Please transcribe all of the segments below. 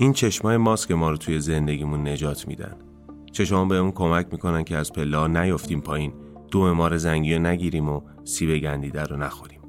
این چشمای ماسک ما رو توی زندگیمون نجات میدن. چشمان بهمون کمک می‌کنن که از پله نیفتیم پایین. دو مار زنگی رو نگیریم و سیب گندیده رو نخوریم.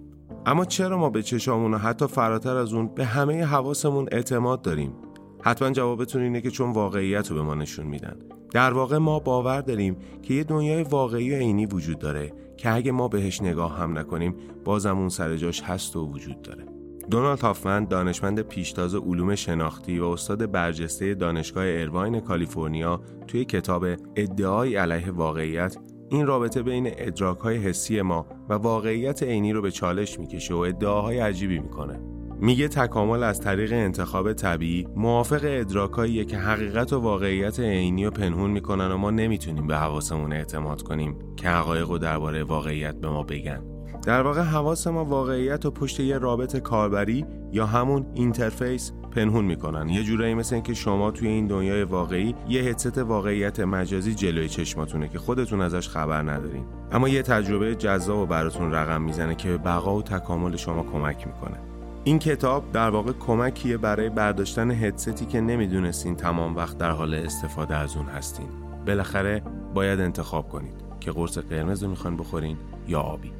اما چرا ما به چشامون و حتی فراتر از اون به همه حواسمون اعتماد داریم؟ حتما جوابتون اینه که چون واقعیت رو به ما نشون میدن. در واقع ما باور داریم که یه دنیای واقعی و عینی وجود داره که اگه ما بهش نگاه هم نکنیم بازم اون سر جاش هست و وجود داره. دونالد هافمن دانشمند پیشتاز علوم شناختی و استاد برجسته دانشگاه ارواین کالیفرنیا توی کتاب ادعای علیه واقعیت این رابطه بین ادراک های حسی ما و واقعیت عینی رو به چالش می‌کشه و ادعاهای عجیبی می‌کنه. میگه تکامل از طریق انتخاب طبیعی موافق ادراکاییه که حقیقت و واقعیت عینی رو پنهون می‌کنن و ما نمی‌تونیم به حواسمون اعتماد کنیم که حقایق رو درباره واقعیت به ما بگن. در واقع حواس ما واقعیت و پشت یه رابط کاربری یا همون interface پنهون می‌کنن. یه جورایی مثل اینکه شما توی این دنیای واقعی یه هدست واقعیت مجازی جلوی چشماتونه که خودتون ازش خبر ندارین. اما یه تجربه جذاب و براتون رقم می‌زنه که به بقا و تکامل شما کمک می‌کنه. این کتاب در واقع کمکیه برای برداشتن هدستی که نمی‌دونستین تمام وقت در حال استفاده از اون هستین. بالاخره باید انتخاب کنید که قرص قرمز رو می‌خواین بخورین یا آبی.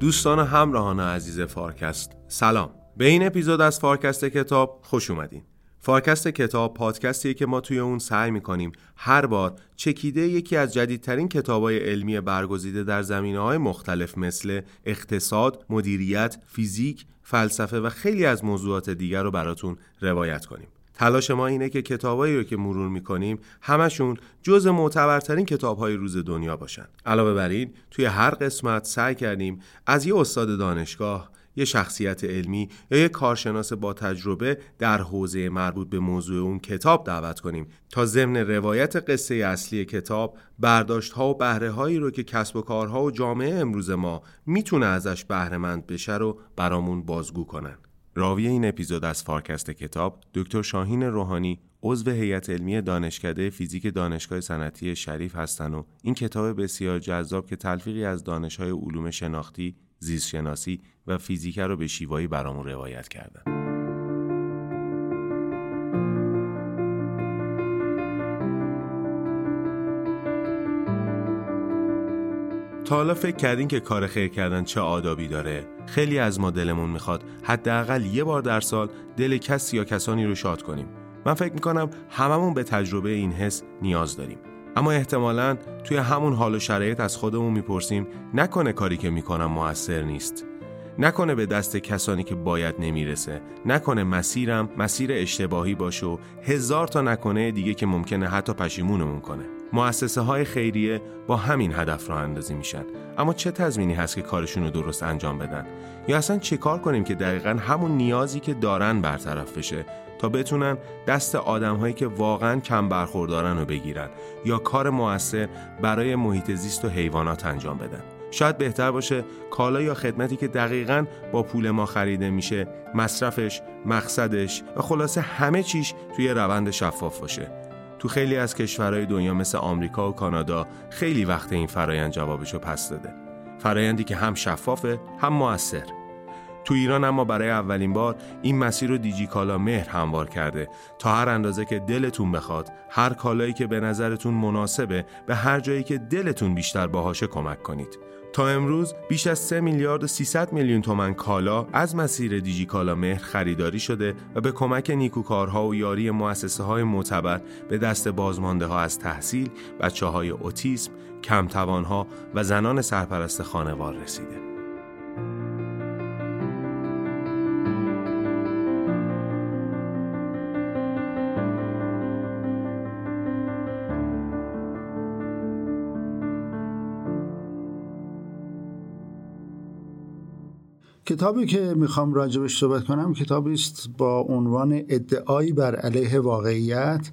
دوستان همراهان عزیز فارکست سلام به این اپیزود از فارکست کتاب خوش اومدین فارکست کتاب پادکستیه که ما توی اون سعی می‌کنیم هر بار چکیده یکی از جدیدترین کتابای علمی برگزیده در زمینه های مختلف مثل اقتصاد، مدیریت، فیزیک، فلسفه و خیلی از موضوعات دیگر رو براتون روایت کنیم. تلاش ما اینه که کتابایی رو که مرور می‌کنیم همشون جز معتبرترین کتابهای روز دنیا باشن. علاوه بر این توی هر قسمت سعی کردیم از یه استاد دانشگاه یه شخصیت علمی یا یه کارشناس با تجربه در حوزه مربوط به موضوع اون کتاب دعوت کنیم تا ضمن روایت قصه اصلی کتاب برداشت ها و بهره هایی رو که کسب و کارها و جامعه امروز ما می‌تونه ازش بهرهمند بشه رو برامون بازگو کنن. راوی این اپیزود از فارکست کتاب دکتر شاهین روحانی عضو هیئت علمی دانشکده فیزیک دانشگاه صنعتی شریف هستند و این کتاب بسیار جذاب که تلفیقی از دانشهای علوم شناختی، زیستشناسی و فیزیک رو به شیوایی برامون روایت کردند. تا حالا فکر کردین که کار خیر کردن چه آدابی داره. خیلی از ما دلمون می‌خواد حداقل یه بار در سال دل کسی یا کسانی رو شاد کنیم. من فکر می‌کنم هممون به تجربه این حس نیاز داریم. اما احتمالا توی همون حال و شرایط از خودمون می‌پرسیم نکنه کاری که می‌کنم موثر نیست. نکنه به دست کسانی که باید نمی‌رسه. نکنه مسیرم مسیر اشتباهی باشه و هزار تا نکنه دیگه که ممکنه حتی پشیمونمون کنه. مؤسسه های خیریه با همین هدف راه اندازی میشن. اما چه تضمینی هست که کارشون رو درست انجام بدن؟ یا اصلا چه کار کنیم که دقیقا همون نیازی که دارن برطرف بشه تا بتونن دست آدم هایی که واقعا کم برخوردارن رو بگیرن یا کار موثر برای محیط زیست و حیوانات انجام بدن؟ شاید بهتر باشه کالا یا خدمتی که دقیقا با پول ما خریده میشه مصرفش، مقصدش و خلاصه همه چیش توی روند شفاف باشه. تو خیلی از کشورهای دنیا مثل آمریکا و کانادا خیلی وقت این فرایند جوابشو پس داده. فرایندی که هم شفافه هم موثر. تو ایران اما برای اولین بار این مسیر رو دیجی کالا مهر هموار کرده تا هر اندازه که دلتون بخواد هر کالایی که به نظرتون مناسبه به هر جایی که دلتون بیشتر باهاشه کمک کنید. تا امروز بیش از 3 میلیارد و 300 میلیون تومن کالا از مسیر دیجی کالا مهر خریداری شده و به کمک نیکوکارها و یاری مؤسسه های معتبر به دست بازمانده ها از تحصیل، بچه های اوتیسم، کمتوانها و زنان سرپرست خانوار رسیده. کتابی که می‌خوام راجبش صحبت کنم کتابی است با عنوان ادعایی بر علیه واقعیت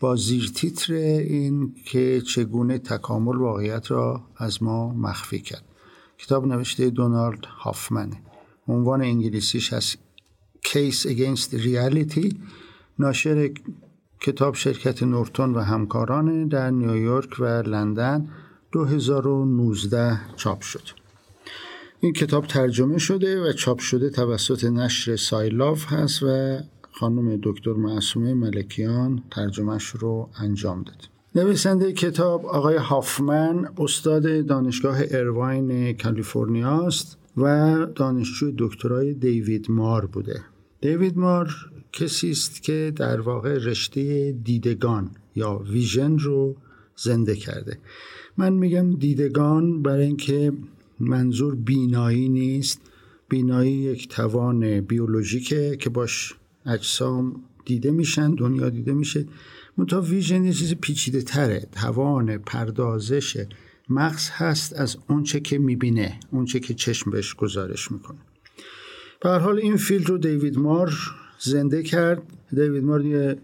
با زیرتیتر این که چگونه تکامل واقعیت را از ما مخفی کرد. کتاب نوشته دونالد هافمنه عنوان انگلیسیش هست Case Against Reality. ناشر کتاب شرکت نورتون و همکاران در نیویورک و لندن 2019 چاپ شد. این کتاب ترجمه شده و چاپ شده توسط نشر سایلاف هست و خانم دکتر معصومه ملکیان ترجمهش رو انجام داد. نویسنده کتاب آقای هافمن استاد دانشگاه ارواین کالیفرنیا است و دانشجو دکترای دیوید مار بوده. دیوید مار کسی است که در واقع رشته دیدگان یا ویژن رو زنده کرده. من میگم دیدگان برای اینکه منظور بینایی نیست. بینایی یک توان بیولوژیکه که باش اجسام دیده میشن دنیا دیده میشه. منتها ویژن یه چیز پیچیده تره. توان پردازش مغز هست از اونچه که می‌بینه اونچه که چشم بهش گزارش می‌کنه. به حال این فیلد رو دیوید مار زنده کرد. دیوید مار یه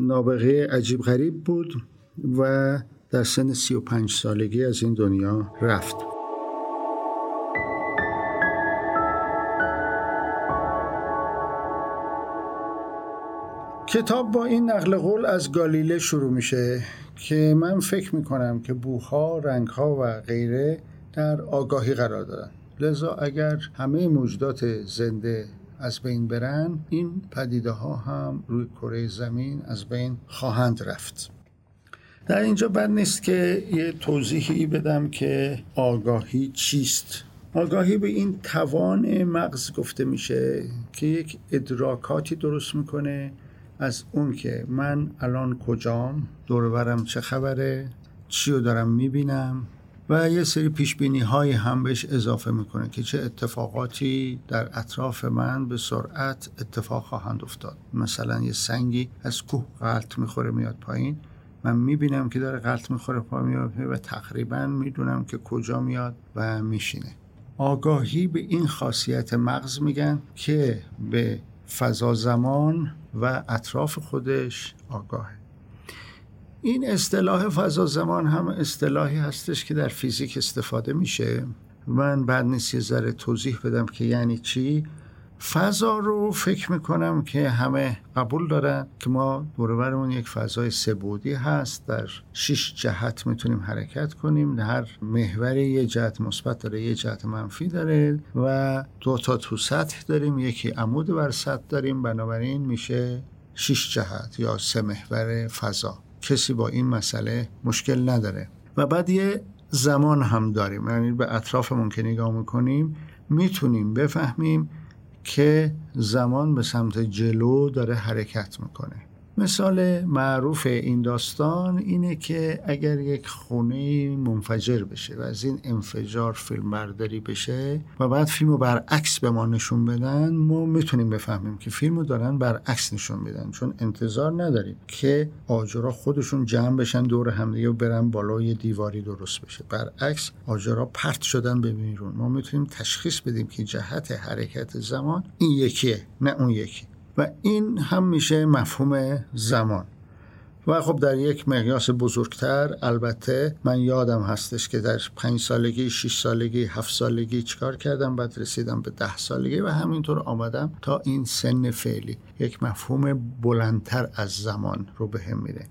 نابغه عجیب غریب بود و در سن 35 سالگی از این دنیا رفت. کتاب با این نقل قول از گالیله شروع میشه که من فکر می‌کنم که بوها، رنگها و غیره در آگاهی قرار دارن. لذا اگر همه موجودات زنده از بین برن این پدیده ها هم روی کره زمین از بین خواهند رفت. در اینجا بد نیست که یه توضیحی بدم که آگاهی چیست. آگاهی به این توان مغز گفته میشه که یک ادراکاتی درست می‌کنه از اون که من الان کجام دورورم چه خبره چی رو دارم می‌بینم و یه سری پیش بینی هم بهش اضافه می‌کنه که چه اتفاقاتی در اطراف من به سرعت اتفاق خواهند افتاد. مثلا یه سنگی از کوه غلط می‌خوره میاد پایین. من می‌بینم که داره غلط می‌خوره میاد و تقریبا می‌دونم که کجا میاد و میشینه. آگاهی به این خاصیت مغز میگن که به فضا زمان و اطراف خودش آگاهه. این اصطلاح فضا زمان هم اصطلاحی هستش که در فیزیک استفاده میشه. من بعد نیست یه ذره توضیح بدم که یعنی چی. فضا رو فکر می‌کنم که همه قبول دارن که ما دورورمون یک فضای سبودی هست. در شش جهت می‌تونیم حرکت کنیم. هر محور یه جهت مثبت داره یه جهت منفی داره و دو تا تو سطح داریم. یکی عمود بر سطح داریم. بنابراین میشه شش جهت یا سه محور فضا. کسی با این مسئله مشکل نداره. و بعد یه زمان هم داریم. یعنی به اطرافمون که نگاه می‌کنیم می‌تونیم بفهمیم که زمان به سمت جلو داره حرکت می‌کنه. مثال معروف این داستان اینه که اگر یک خونه منفجر بشه و از این انفجار فیلم برداری بشه و بعد فیلم رو برعکس به ما نشون بدن ما می‌تونیم بفهمیم که فیلم رو دارن برعکس نشون بدن چون انتظار نداریم که آجرا خودشون جمع بشن دور همدیگه و برن بالای دیواری درست بشه. برعکس آجرا پرت شدن به بیرون. ما می‌تونیم تشخیص بدیم که جهت حرکت زمان این یکیه نه اون یکی. و این هم میشه مفهوم زمان. و خب در یک مقیاس بزرگتر البته من یادم هستش که در پنج سالگی، شش سالگی، هفت سالگی چیکار کردم بعد رسیدم به ده سالگی و همینطور آمدم تا این سن فعلی. یک مفهوم بلندتر از زمان رو به هم میده.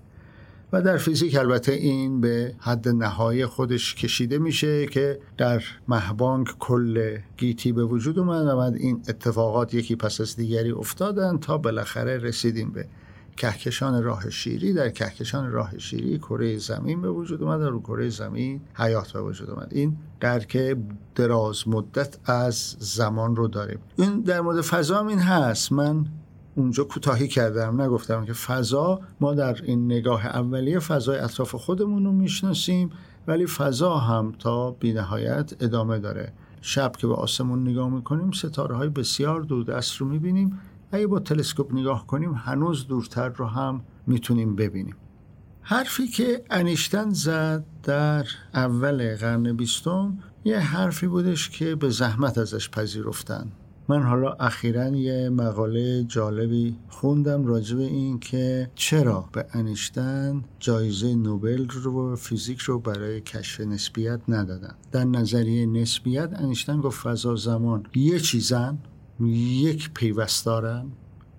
در فیزیک البته این به حد نهایی خودش کشیده میشه که در مهبانگ کل گیتی به وجود اومد و این اتفاقات یکی پس از دیگری افتادن تا بالاخره رسیدیم به کهکشان راه شیری. در کهکشان راه شیری کره زمین به وجود اومد و رو کره زمین حیات به وجود اومد. این درک دراز مدت از زمان رو داریم. این در مورد فضا این هست. من اونجا کوتاهی کردم نگفتم که فضا ما در این نگاه اولیه فضای اطراف خودمون رو می‌شناسیم ولی فضا هم تا بینهایت ادامه داره. شب که به آسمون نگاه می‌کنیم ستاره های بسیار دست رو می‌بینیم. اگه با تلسکوپ نگاه کنیم هنوز دورتر رو هم می‌تونیم ببینیم. حرفی که انیشتن زد در اول قرن بیستم یه حرفی بودش که به زحمت ازش پذیرفتن. من حالا اخیرا یه مقاله جالبی خوندم راجع به این که چرا به انیشتن جایزه نوبل رو فیزیک رو برای کشف نسبیت ندادن. در نظریه نسبیت انیشتن گفت فضا زمان یه چیزن یک پیوست دارن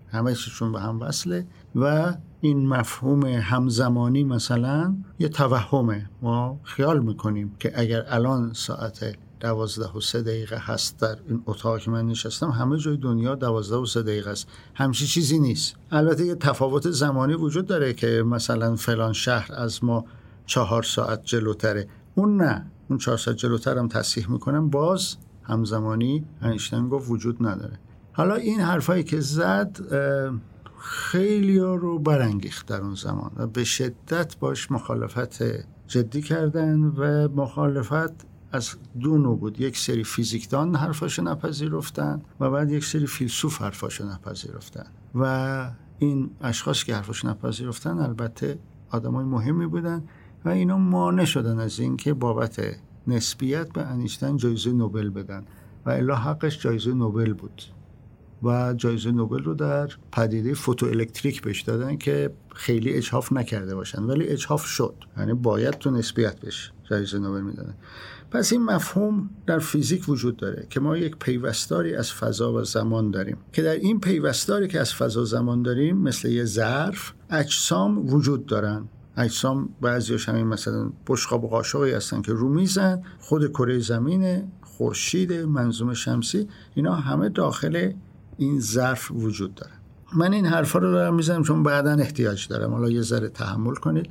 همه چیزشون به هم وصله و این مفهوم همزمانی مثلا یه توهمه. ما خیال می‌کنیم که اگر الان ساعت دوازده و سه دقیقه هست در این اتاق که من نشستم. همه جای دنیا دوازده و سه دقیقه است. همچی چیزی نیست. البته یه تفاوت زمانی وجود داره که مثلا فلان شهر از ما چهار ساعت جلوتره. اون نه. اون چهار ساعت جلوتر هم تصحیح می‌کنم. باز همزمانی انیشتین گفت وجود نداره. حالا این حرفایی که زد خیلی رو برانگیخت در اون زمان و به شدت باش مخالفت جدی کردن و مخالفت از دو نوع بود. یک سری فیزیکدان حرفاشو نپذیرفتن و بعد یک سری فیلسوف حرفاشو نپذیرفتن. و این اشخاص که حرفاشو نپذیرفتن البته آدمای مهمی بودن و اینا مانع شدن از اینکه بابت نسبیت به انیشتن جایزه نوبل بدن. و الا حقش جایزه نوبل بود. و جایزه نوبل رو در پدیده فوتو الکتریک بهش دادن که خیلی اجحاف نکرده باشن. ولی اجحاف شد. یعنی باید تو نسبیت بهش جایزه نوبل می‌دادن. پس این مفهوم در فیزیک وجود داره که ما یک پیوستاری از فضا و زمان داریم. که در این پیوستاری که از فضا و زمان داریم مثل یه ظرف اجسام وجود دارن. اجسام بعضیاش همین مثلا بشقاب و قاشقی هستن که رو میزن خود کره زمین خورشید منظوم شمسی اینا همه داخل این ظرف وجود داره من این حرفا رو دارم می‌زنم چون بعدا احتیاج دارم. حالا یه ذره تحمل کنید.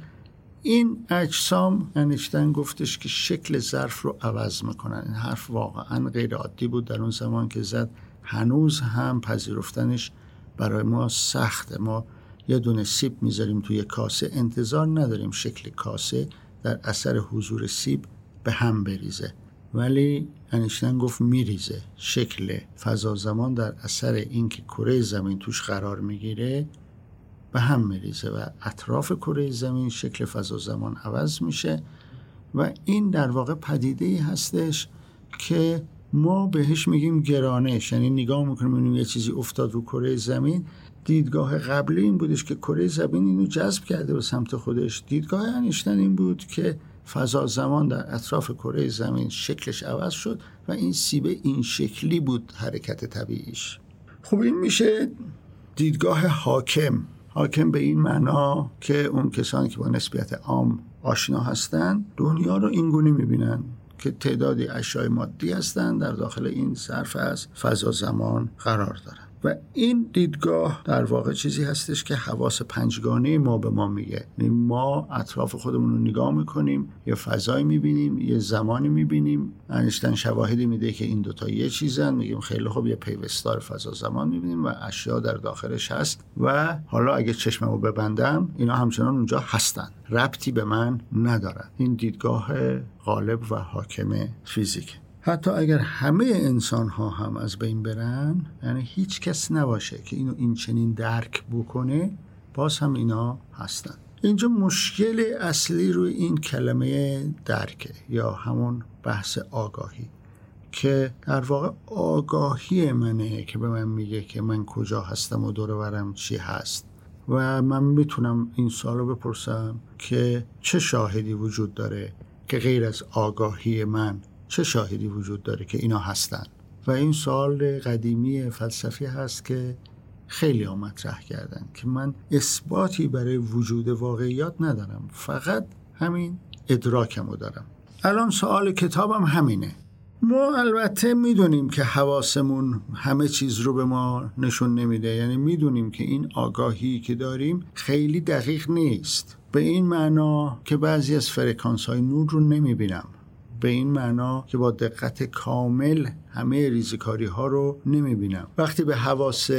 این اجسام انیشتین گفتش که شکل ظرف رو عوض می‌کنن. این حرف واقعا غیر عادی بود در اون زمان که زد. هنوز هم پذیرفتنش برای ما سخته. ما یه دونه سیب می‌ذاریم توی کاسه. انتظار نداریم شکل کاسه در اثر حضور سیب به هم بریزه. ولی انیشتین گفت میریزه. شکل فضا زمان در اثر اینکه کره زمین توش قرار می‌گیره به هم میریزه و اطراف کره زمین شکل فضا زمان عوض میشه و این در واقع پدیده ای هستش که ما بهش میگیم گرانش. یعنی نگاه می‌کنیم می‌بینیم یه چیزی افتاد رو کره زمین. دیدگاه قبلی این بودش که کره زمین اینو جذب کرده به سمت خودش. دیدگاه انیشتن این بود که فضا زمان در اطراف کره زمین شکلش عوض شد و این سیبه این شکلی بود حرکت طبیعیش. خب این میشه دیدگاه حاکم. حاکم به این معنا که اون کسانی که با نسبیت عام آشنا هستند دنیا رو اینگونه می‌بینن که تعدادی اشیاء مادی هستند در داخل این صرف از فضا زمان قرار دارن. و این دیدگاه در واقع چیزی هستش که حواس پنجگانه ما به ما میگه. ما اطراف خودمون رو نگاه می‌کنیم یه فضایی می‌بینیم یه زمانی می‌بینیم. انیشتن شواهدی میده که این دوتا یه چیزن. میگیم خیلی خوب یه پیوستار فضا زمان می‌بینیم و اشیا در داخلش هست. و حالا اگه چشممو ببندم اینا همچنان اونجا هستن. ربطی به من ندارن. این دیدگاه غالب و حاکم فیزیک حتی اگر همه انسان ها هم از بین برن یعنی هیچ کس نباشه که اینو این چنین درک بکنه باز هم اینا هستن. اینجا مشکل اصلی روی این کلمه درکه یا همون بحث آگاهی که در واقع آگاهی منه که به من میگه که من کجا هستم و دور چی هست. و من می‌تونم این سال بپرسم که چه شاهدی وجود داره که غیر از آگاهی من چه شاهدی وجود داره که اینا هستن؟ و این سوال قدیمی فلسفی هست که خیلی ها مطرح کردن که من اثباتی برای وجود واقعیات ندارم. فقط همین ادراکم رو دارم. الان سوال کتابم همینه. ما البته می‌دونیم که حواسمون همه چیز رو به ما نشون نمیده. یعنی می‌دونیم که این آگاهی که داریم خیلی دقیق نیست. به این معنا که بعضی از فرکانس های نور رو نمی‌بینم. به این معنا که با دقت کامل همه ریزکاری ها رو نمی‌بینم. وقتی به حواس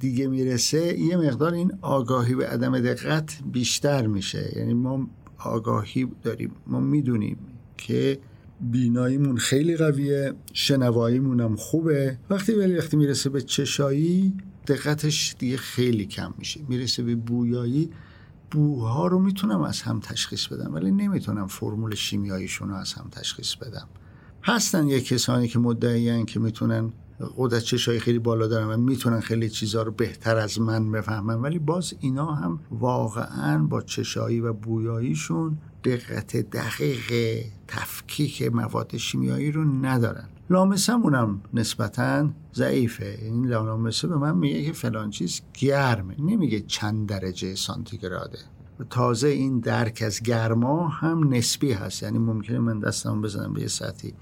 دیگه می‌رسه یه مقدار این آگاهی به عدم دقت بیشتر میشه. یعنی ما آگاهی داریم. ما می‌دونیم که بیناییمون خیلی قویه شنواییمون هم خوبه. وقتی ولی وقتی می‌رسه به چشایی دقتش دیگه خیلی کم میشه. می‌رسه به بویایی بوها رو می‌تونم از هم تشخیص بدم ولی نمی‌تونم فرمول شیمیاییشون رو از هم تشخیص بدم. هستن یه کسانی که مدعیان که می‌تونن قدرت چشایی خیلی بالا دارن و می‌تونن خیلی چیزها رو بهتر از من بفهمن ولی باز اینا هم واقعا با چشایی و بویاییشون دقت دقیق تفکیک مواد شیمیایی رو ندارن. لامسمونم نسبتا ضعیفه. این لامسه به من میگه که فلان چیز گرمه. نمیگه چند درجه سانتیگراده. و تازه این درک از گرما هم نسبی هست. یعنی ممکنه من دستم بزنم به یه سطحی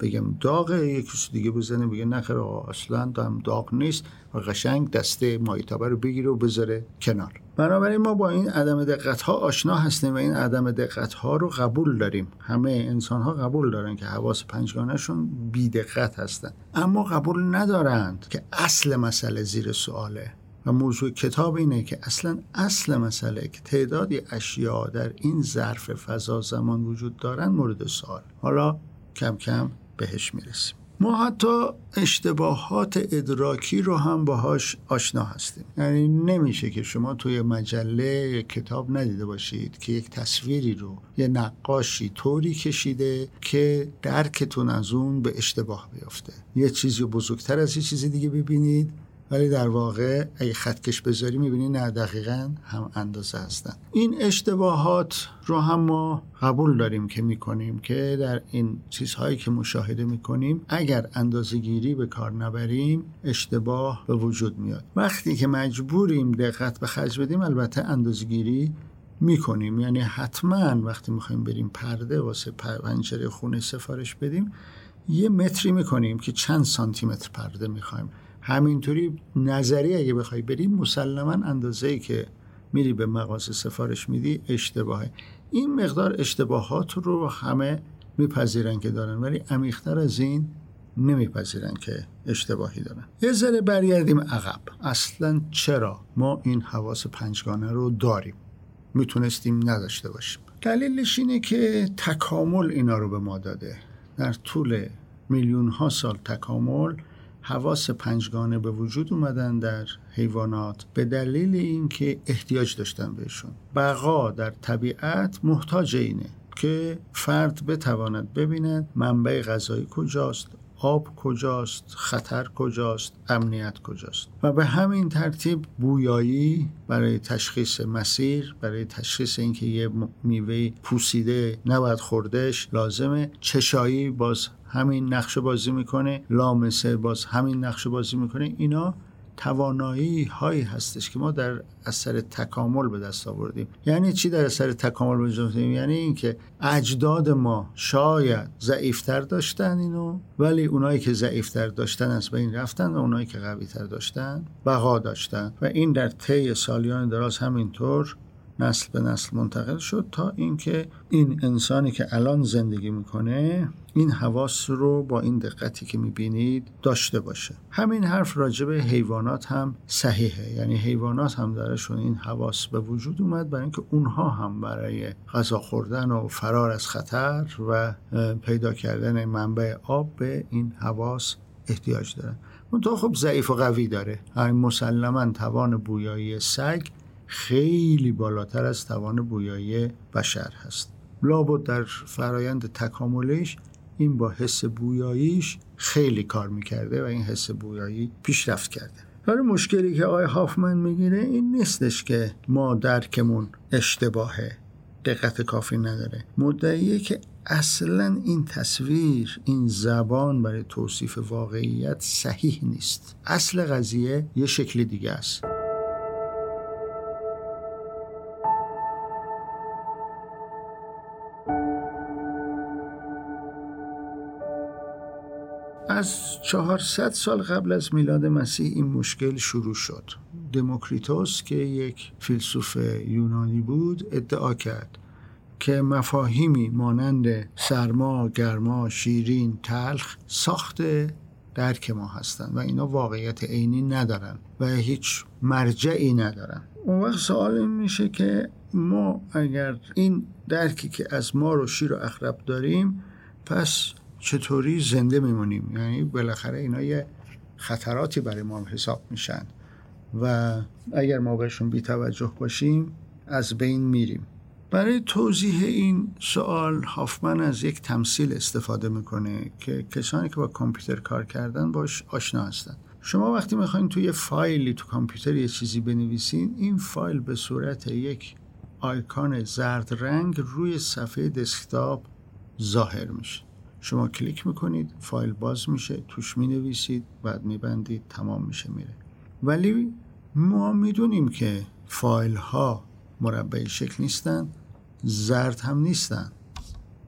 بگم داغ یک کسی دیگه بزنه بگه نخیر آقا اصلا دم داغ نیست و قشنگ دسته مایتابه رو بگیره و بذاره کنار. بنابراین ما با این عدم دقت ها آشنا هستیم و این عدم دقت ها رو قبول داریم. همه انسان ها قبول دارن که حواس پنجگانهشون بی دقت هستن. اما قبول ندارند که اصل مسئله زیر سواله. و موضوع کتاب اینه که اصلا اصل مسئله که تعدادی اشیا در این ظرف فضا زمان وجود دارن مورد سوال. حالا کم کم بهش می‌رسیم. ما حتی اشتباهات ادراکی رو هم باهاش آشنا هستیم. یعنی نمیشه که شما توی مجله کتاب ندیده باشید که یک تصویری رو یه نقاشی طوری کشیده که درکتون از اون به اشتباه بیفته. یه چیزی بزرگتر از یه چیزی دیگه ببینید ولی در واقع اگه خطکش بذاری می‌بینی نه دقیقا هم اندازه هستن. این اشتباهات رو هم ما قبول داریم که می‌کنیم که در این چیزهایی که مشاهده می‌کنیم اگر اندازه گیری به کار نبریم اشتباه به وجود میاد. وقتی که مجبوریم دقت به خرج بدیم البته اندازه گیری می‌کنیم. یعنی حتما وقتی می‌خوایم بریم پرده واسه پنجره خونه سفارش بدیم یه متری می‌کنیم که چند سانتی متر پرده می‌خوایم. همینطوری نظری اگه بخوای بری مسلما اندازه ای که میری به مغازه سفارش میدی اشتباهه. این مقدار اشتباهات رو همه میپذیرن که دارن ولی عمیقتر از این نمیپذیرن که اشتباهی دارن. یه ذره برگردیم عقب. اصلا چرا ما این حواس پنجگانه رو داریم؟ می‌تونستیم نداشته باشیم. دلیلش اینه که تکامل اینا رو به ما داده. در طول میلیون ها سال تکامل حواس پنجگانه به وجود اومدن در حیوانات به دلیل اینکه احتیاج داشتن بهشون. بقا در طبیعت محتاج اینه که فرد بتواند ببیند منبع غذایی کجاست آب کجاست خطر کجاست امنیت کجاست. و به همین ترتیب بویایی برای تشخیص مسیر برای تشخیص اینکه یه میوه پوسیده نباید خوردش لازمه. چشایی باز همین نقش بازی می‌کنه لامسه باز همین نقش بازی می‌کنه اینا توانایی هایی هستش که ما در اثر تکامل به دست آوردیم. یعنی چی در اثر تکامل به دست آوردیم؟ یعنی اینکه اجداد ما شاید ضعیفتر داشتن اینو ولی اونایی که ضعیفتر داشتن از بین رفتن و اونایی که قویتر داشتن بقا داشتن. و این در طی سالیان دراز همینطور نسل به نسل منتقل شد تا اینکه این انسانی که الان زندگی می‌کنه این حواس رو با این دقتی که می‌بینید داشته باشه. همین حرف راجع به حیوانات هم صحیحه. یعنی حیوانات هم درشون این حواس به وجود اومد برای اینکه اونها هم برای غذا خوردن و فرار از خطر و پیدا کردن منبع آب به این حواس احتیاج دارن. اون خب ضعیف و قوی داره. مسلما توان بویایی سگ خیلی بالاتر از توان بویایی بشر هست. لابد در فرایند تکاملش این با حس بویاییش خیلی کار می‌کرده و این حس بویایی پیشرفت کرده. ولی مشکلی که آقای هافمن می‌گیره این نیستش که ما درکمون اشتباهه دقت کافی نداره. مدعیه که اصلا این تصویر این زبان برای توصیف واقعیت صحیح نیست. اصل قضیه یه شکل دیگه است. از 400 سال قبل از میلاد مسیح این مشکل شروع شد. دموکریتوس که یک فیلسوف یونانی بود ادعا کرد که مفاهیمی مانند سرما، گرما، شیرین، تلخ ساخت درک ما هستند و اینا واقعیت عینی ندارن و هیچ مرجعی ندارن. اون وقت سوال این میشه که ما اگر این درکی که از ما رو شیر و اخرب داریم پس چطوری زنده میمونیم؟ یعنی بالاخره اینا یه خطراتی برای ما حساب میشن و اگر ما بهشون بیتوجه باشیم از بین میریم. برای توضیح این سوال هافمن از یک تمثیل استفاده می‌کنه که کسانی که با کامپیوتر کار کردن باش آشنا هستن. شما وقتی می‌خواین توی فایلی تو کامپیوتر یه چیزی بنویسین این فایل به صورت یک آیکان زرد رنگ روی صفحه دسکتاپ ظاهر میشه. شما کلیک می‌کنید فایل باز میشه توش می‌نویسید بعد میبندید تمام میشه میره. ولی ما می‌دونیم که فایل ها مربع شکل نیستن زرد هم نیستن.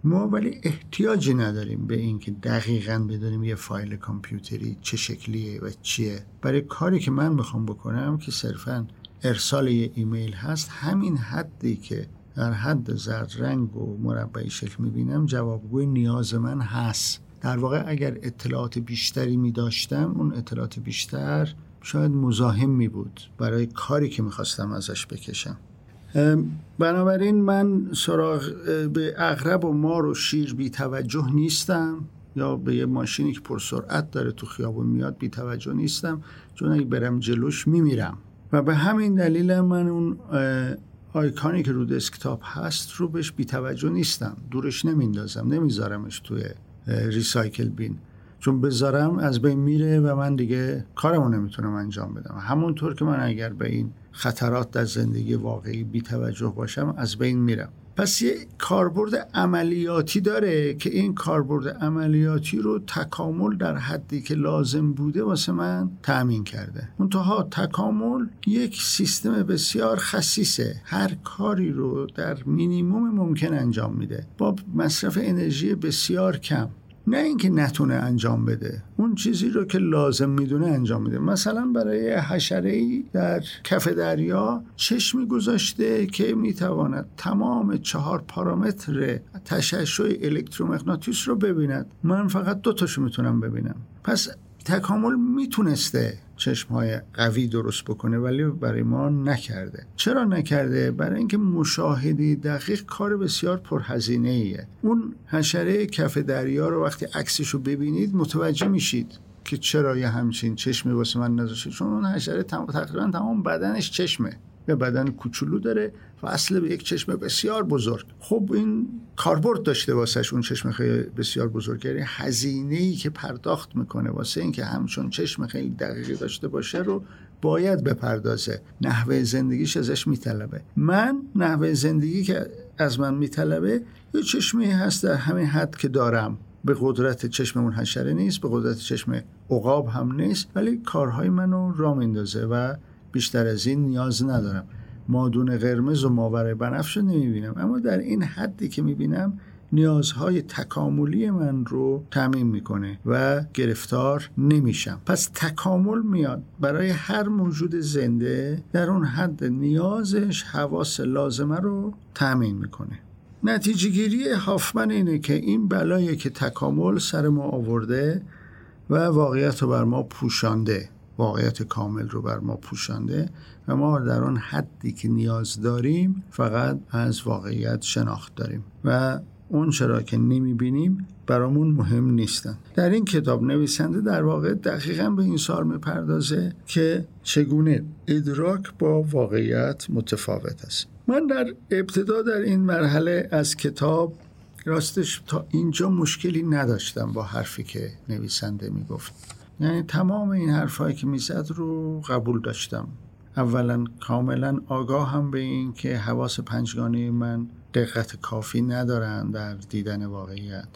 ما ولی احتیاجی نداریم به اینکه دقیقا بدونیم یه فایل کامپیوتری چه شکلیه و چیه. برای کاری که من می‌خوام بکنم که صرفا ارسال یه ایمیل هست همین حدی که در حد زرد رنگ و مربعی شکل می‌بینم جوابگوی نیاز من هست. در واقع اگر اطلاعات بیشتری می داشتم اون اطلاعات بیشتر شاید مزاحم می بود برای کاری که می‌خواستم ازش بکشم. بنابراین من سراغ به اغرب و مار و شیر بی توجه نیستم یا به یه ماشینی که پرسرعت داره تو خیابون میاد بی توجه نیستم چون اگه برم جلوش میمیرم. و به همین دلیل من اون آیکانی که رو دسکتاپ هست رو بهش بی توجه نیستم. دورش نمیندازم نمیذارمش توی ریسایکل بین. چون بذارم از بین میره و من دیگه کارمو نمی‌تونم انجام بدم. همونطور که من اگر به این خطرات در زندگی واقعی بی توجه باشم از بین میرم. پس یه کاربرد عملیاتی داره که این کاربرد عملیاتی رو تکامل در حدی که لازم بوده واسه من تأمین کرده. منتها تکامل یک سیستم بسیار خصیصه. هر کاری رو در مینیموم ممکن انجام میده. با مصرف انرژی بسیار کم. نه اینکه نتونه انجام بده اون چیزی رو که لازم می‌دونه انجام میده. مثلا برای حشره ای در کف دریا چشمی گذاشته که می‌تواند تمام چهار پارامتر تشعشع الکترومغناطیس رو ببیند. من فقط دو تاشو می‌تونم ببینم. پس تکامل می‌تونسته چشم های قوی درست بکنه ولی برای ما نکرده. چرا نکرده؟ برای اینکه مشاهده دقیق کار بسیار پرهزینه ایه اون حشره کف دریا رو وقتی عکسش رو ببینید متوجه میشید که چرا یه همچین چشمی واسه من نذاشته. چون اون حشره تقریبا تمام بدنش چشمه. یه بدن کوچولو داره و اصل به یک چشم بسیار بزرگ. خب این کاربرد داشته واسهش اون چشم خیلی بسیار بزرگ. یعنی هزینه ای که پرداخت می‌کنه واسه اینکه همچون چشم خیلی دقیقی داشته باشه رو باید بپردازه. نحوه زندگیش ازش میطلبه. من نحوه زندگی که از من میطلبه یه چشمی هست در همین حد که دارم. به قدرت چشم اون حشره نیست به قدرت چشم عقاب هم نیست ولی کارهای منو را میندازه و بیشتر از این نیاز ندارم. مادون قرمز و ماور بنفش رو نمی‌بینم. اما در این حدی که می‌بینم نیازهای تکاملی من رو تعمین می‌کنه و گرفتار نمیشم. پس تکامل میاد برای هر موجود زنده در اون حد نیازش حواس لازمه رو تعمین می‌کنه. نتیجه گیری هافمن اینه که این بلایی که تکامل سر ما آورده و واقعیت رو بر ما پوشانده. واقعیت کامل رو بر ما پوشانده و ما در آن حدی که نیاز داریم فقط از واقعیت شناخت داریم و اون چرا که نمی‌بینیم برامون مهم نیستن. در این کتاب نویسنده در واقع دقیقا به این سال می‌پردازه که چگونه ادراک با واقعیت متفاوت است. من در ابتدا در این مرحله از کتاب راستش تا اینجا مشکلی نداشتم با حرفی که نویسنده می‌گفت. یعنی تمام این حرفهایی که می‌زد رو قبول داشتم. اولا کاملا آگاه هم به این که حواس پنجگانه من دقت کافی ندارن در دیدن واقعیت.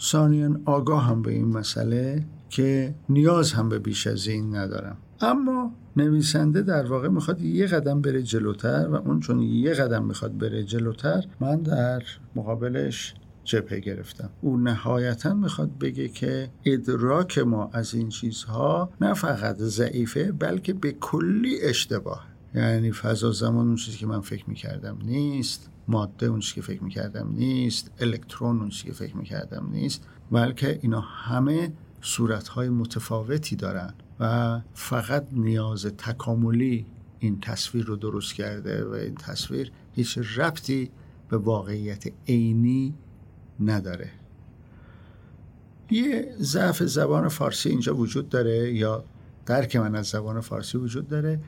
ثانیا آگاه هم به این مسئله که نیاز هم به بیش از این ندارم. اما نویسنده در واقع می‌خواد یه قدم بره جلوتر و اون چون یه قدم می‌خواد بره جلوتر من در مقابلش جبهه گرفتم. او نهایتا می‌خواد بگه که ادراک ما از این چیزها نه فقط ضعیفه بلکه به کلی اشتباه. یعنی فضا زمان اون چیزی که من فکر می‌کردم نیست ماده اون چیزی که فکر می‌کردم نیست الکترون اون چیزی که فکر می‌کردم نیست بلکه اینا همه صورتهای متفاوتی دارن و فقط نیاز تکاملی این تصویر رو درست کرده و این تصویر هیچ ربطی به واقعیت عینی نداره. یه ضعف زبان فارسی اینجا وجود داره یا درک من از زبان فارسی وجود داره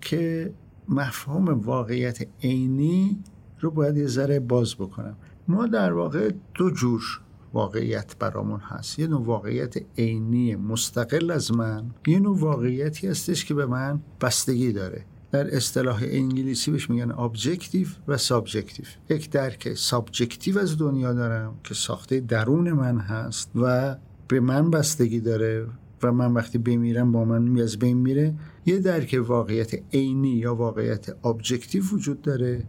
که مفهوم واقعیت عینی رو باید یه ذره باز بکنم. ما در واقع دو جور واقعیت برامون هست. یه نوع واقعیت عینی مستقل از من یه نوع واقعیتی هستش که به من بستگی داره. در اصطلاح انگلیسی بهش میگن objective و subjective یک درک subjective از دنیا دارم که ساخته درون من هست و به من بستگی داره و من وقتی بمیرم با من از بین میره. یه درک واقعیت عینی یا واقعیت objective وجود داره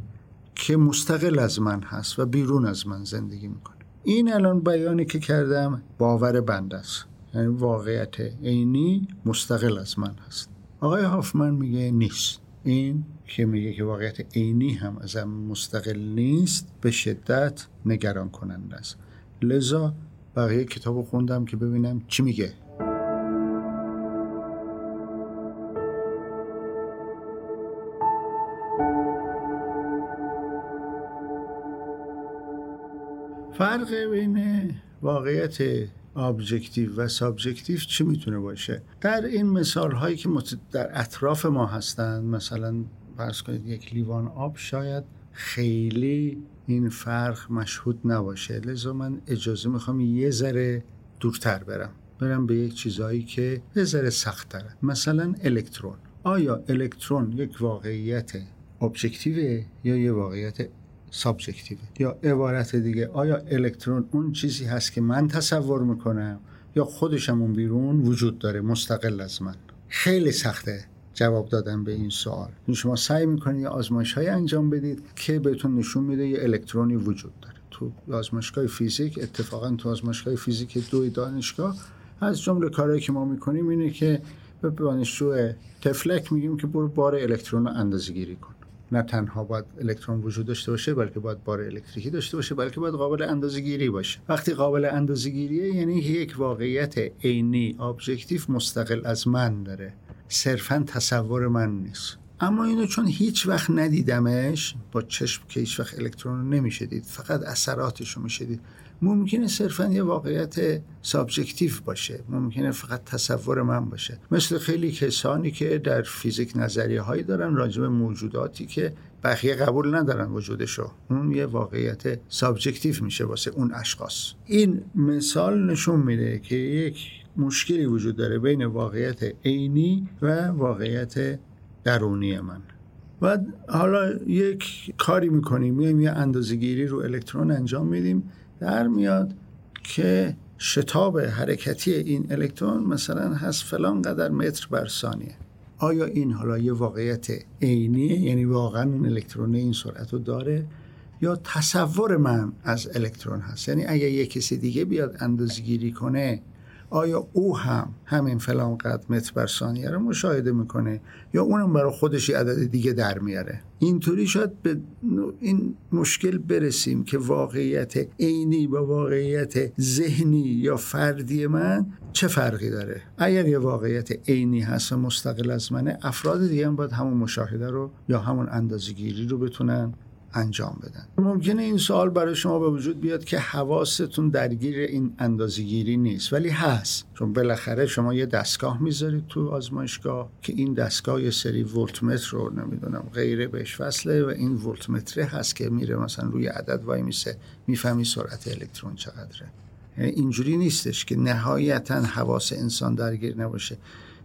که مستقل از من هست و بیرون از من زندگی می‌کنه. این الان بیانی که کردم باور بنده است. یعنی واقعیت عینی مستقل از من هست. آقای هافمن میگه نیست. این که میگه که واقعیت عینی هم از هم مستقل نیست به شدت نگران کننده است. لذا بقیه کتاب خوندم که ببینم چی میگه. فرق بین واقعیت objective و subjective چی می‌تونه باشه؟ در این مثال هایی که در اطراف ما هستند مثلا فرض کنید یک لیوان آب شاید خیلی این فرق مشهود نباشه. لذا من اجازه می‌خوام یه ذره دورتر برم. برم به یک چیزهایی که یه ذره سخت تره مثلا الکترون. آیا الکترون یک واقعیت objective ه یا یه واقعیت subjective ه یا عبارت دیگه آیا الکترون اون چیزی هست که من تصور می‌کنم یا خودشم اون بیرون وجود داره؟ مستقل از من. خیلی سخته جواب دادن به این سوال. شما سعی می‌کنید یه آزمایش های انجام بدید که بهتون نشون میده یه الکترونی وجود داره. تو آزمایشگاه فیزیک اتفاقا تو آزمایشگاه فیزیک دو دانشگاه از جمله کارهایی که ما می‌کنیم اینه که به دانشجو تفلک میگیم که برو بار الکترون رو اندازه گیری کن. نه تنها باید الکترون وجود داشته باشه بلکه باید بار الکتریکی داشته باشه بلکه باید قابل اندازه گیری باشه. وقتی قابل اندازه گیریه یعنی یک واقعیت عینی objective مستقل از من داره. صرفا تصور من نیست. اما اینو چون هیچ وقت ندیدمش با چشم که هیچ وقت الکترون رو نمیشه دید فقط اثراتش رو میشه دید ممکنه صرفا یه واقعیت subjective باشه. ممکنه فقط تصور من باشه. مثل خیلی کسانی که در فیزیک نظریه هایی دارن راجع به موجوداتی که بقیه قبول ندارن وجودشو. اون یه واقعیت subjective میشه واسه اون اشخاص. این مثال نشون میده که یک مشکلی وجود داره بین واقعیت عینی و واقعیت درونی من. و حالا یک کاری می‌کنیم. میایم یه اندازهگیری رو الکترون انجام میدیم. در میاد که شتاب حرکتی این الکترون مثلا هست فلان قدر متر بر ثانیه. آیا این حالا یه واقعیت عینیه؟ یعنی واقعا اون الکترون این سرعت رو داره؟ یا تصور من از الکترون هست؟ یعنی اگه یه کسی دیگه بیاد اندازگیری کنه آیا او هم همین فلان قد متر بر ثانیه رو مشاهده می‌کنه یا اونم برای خودش عدد دیگه در میاره؟ اینطوری شاید به این مشکل برسیم که واقعیت عینی با واقعیت ذهنی یا فردی من چه فرقی داره؟ اگر یه واقعیت عینی هست و مستقل از منه افراد دیگه هم باید همون مشاهده رو یا همون اندازگیری رو بتونن انجام بدن. ممکنه این سوال برای شما به وجود بیاد که حواستون درگیر این اندازگیری نیست ولی هست. چون بالاخره شما یه دستگاه می‌ذارید تو آزمایشگاه که این دستگاه یه سری ولتمتر رو نمی‌دونم غیره بهش وصله و این ولتمتره هست که میره مثلا روی عدد وای میسه می‌فهمی سرعت الکترون چقدره. یعنی اینجوری نیستش که نهایتا حواس انسان درگیر نباشه.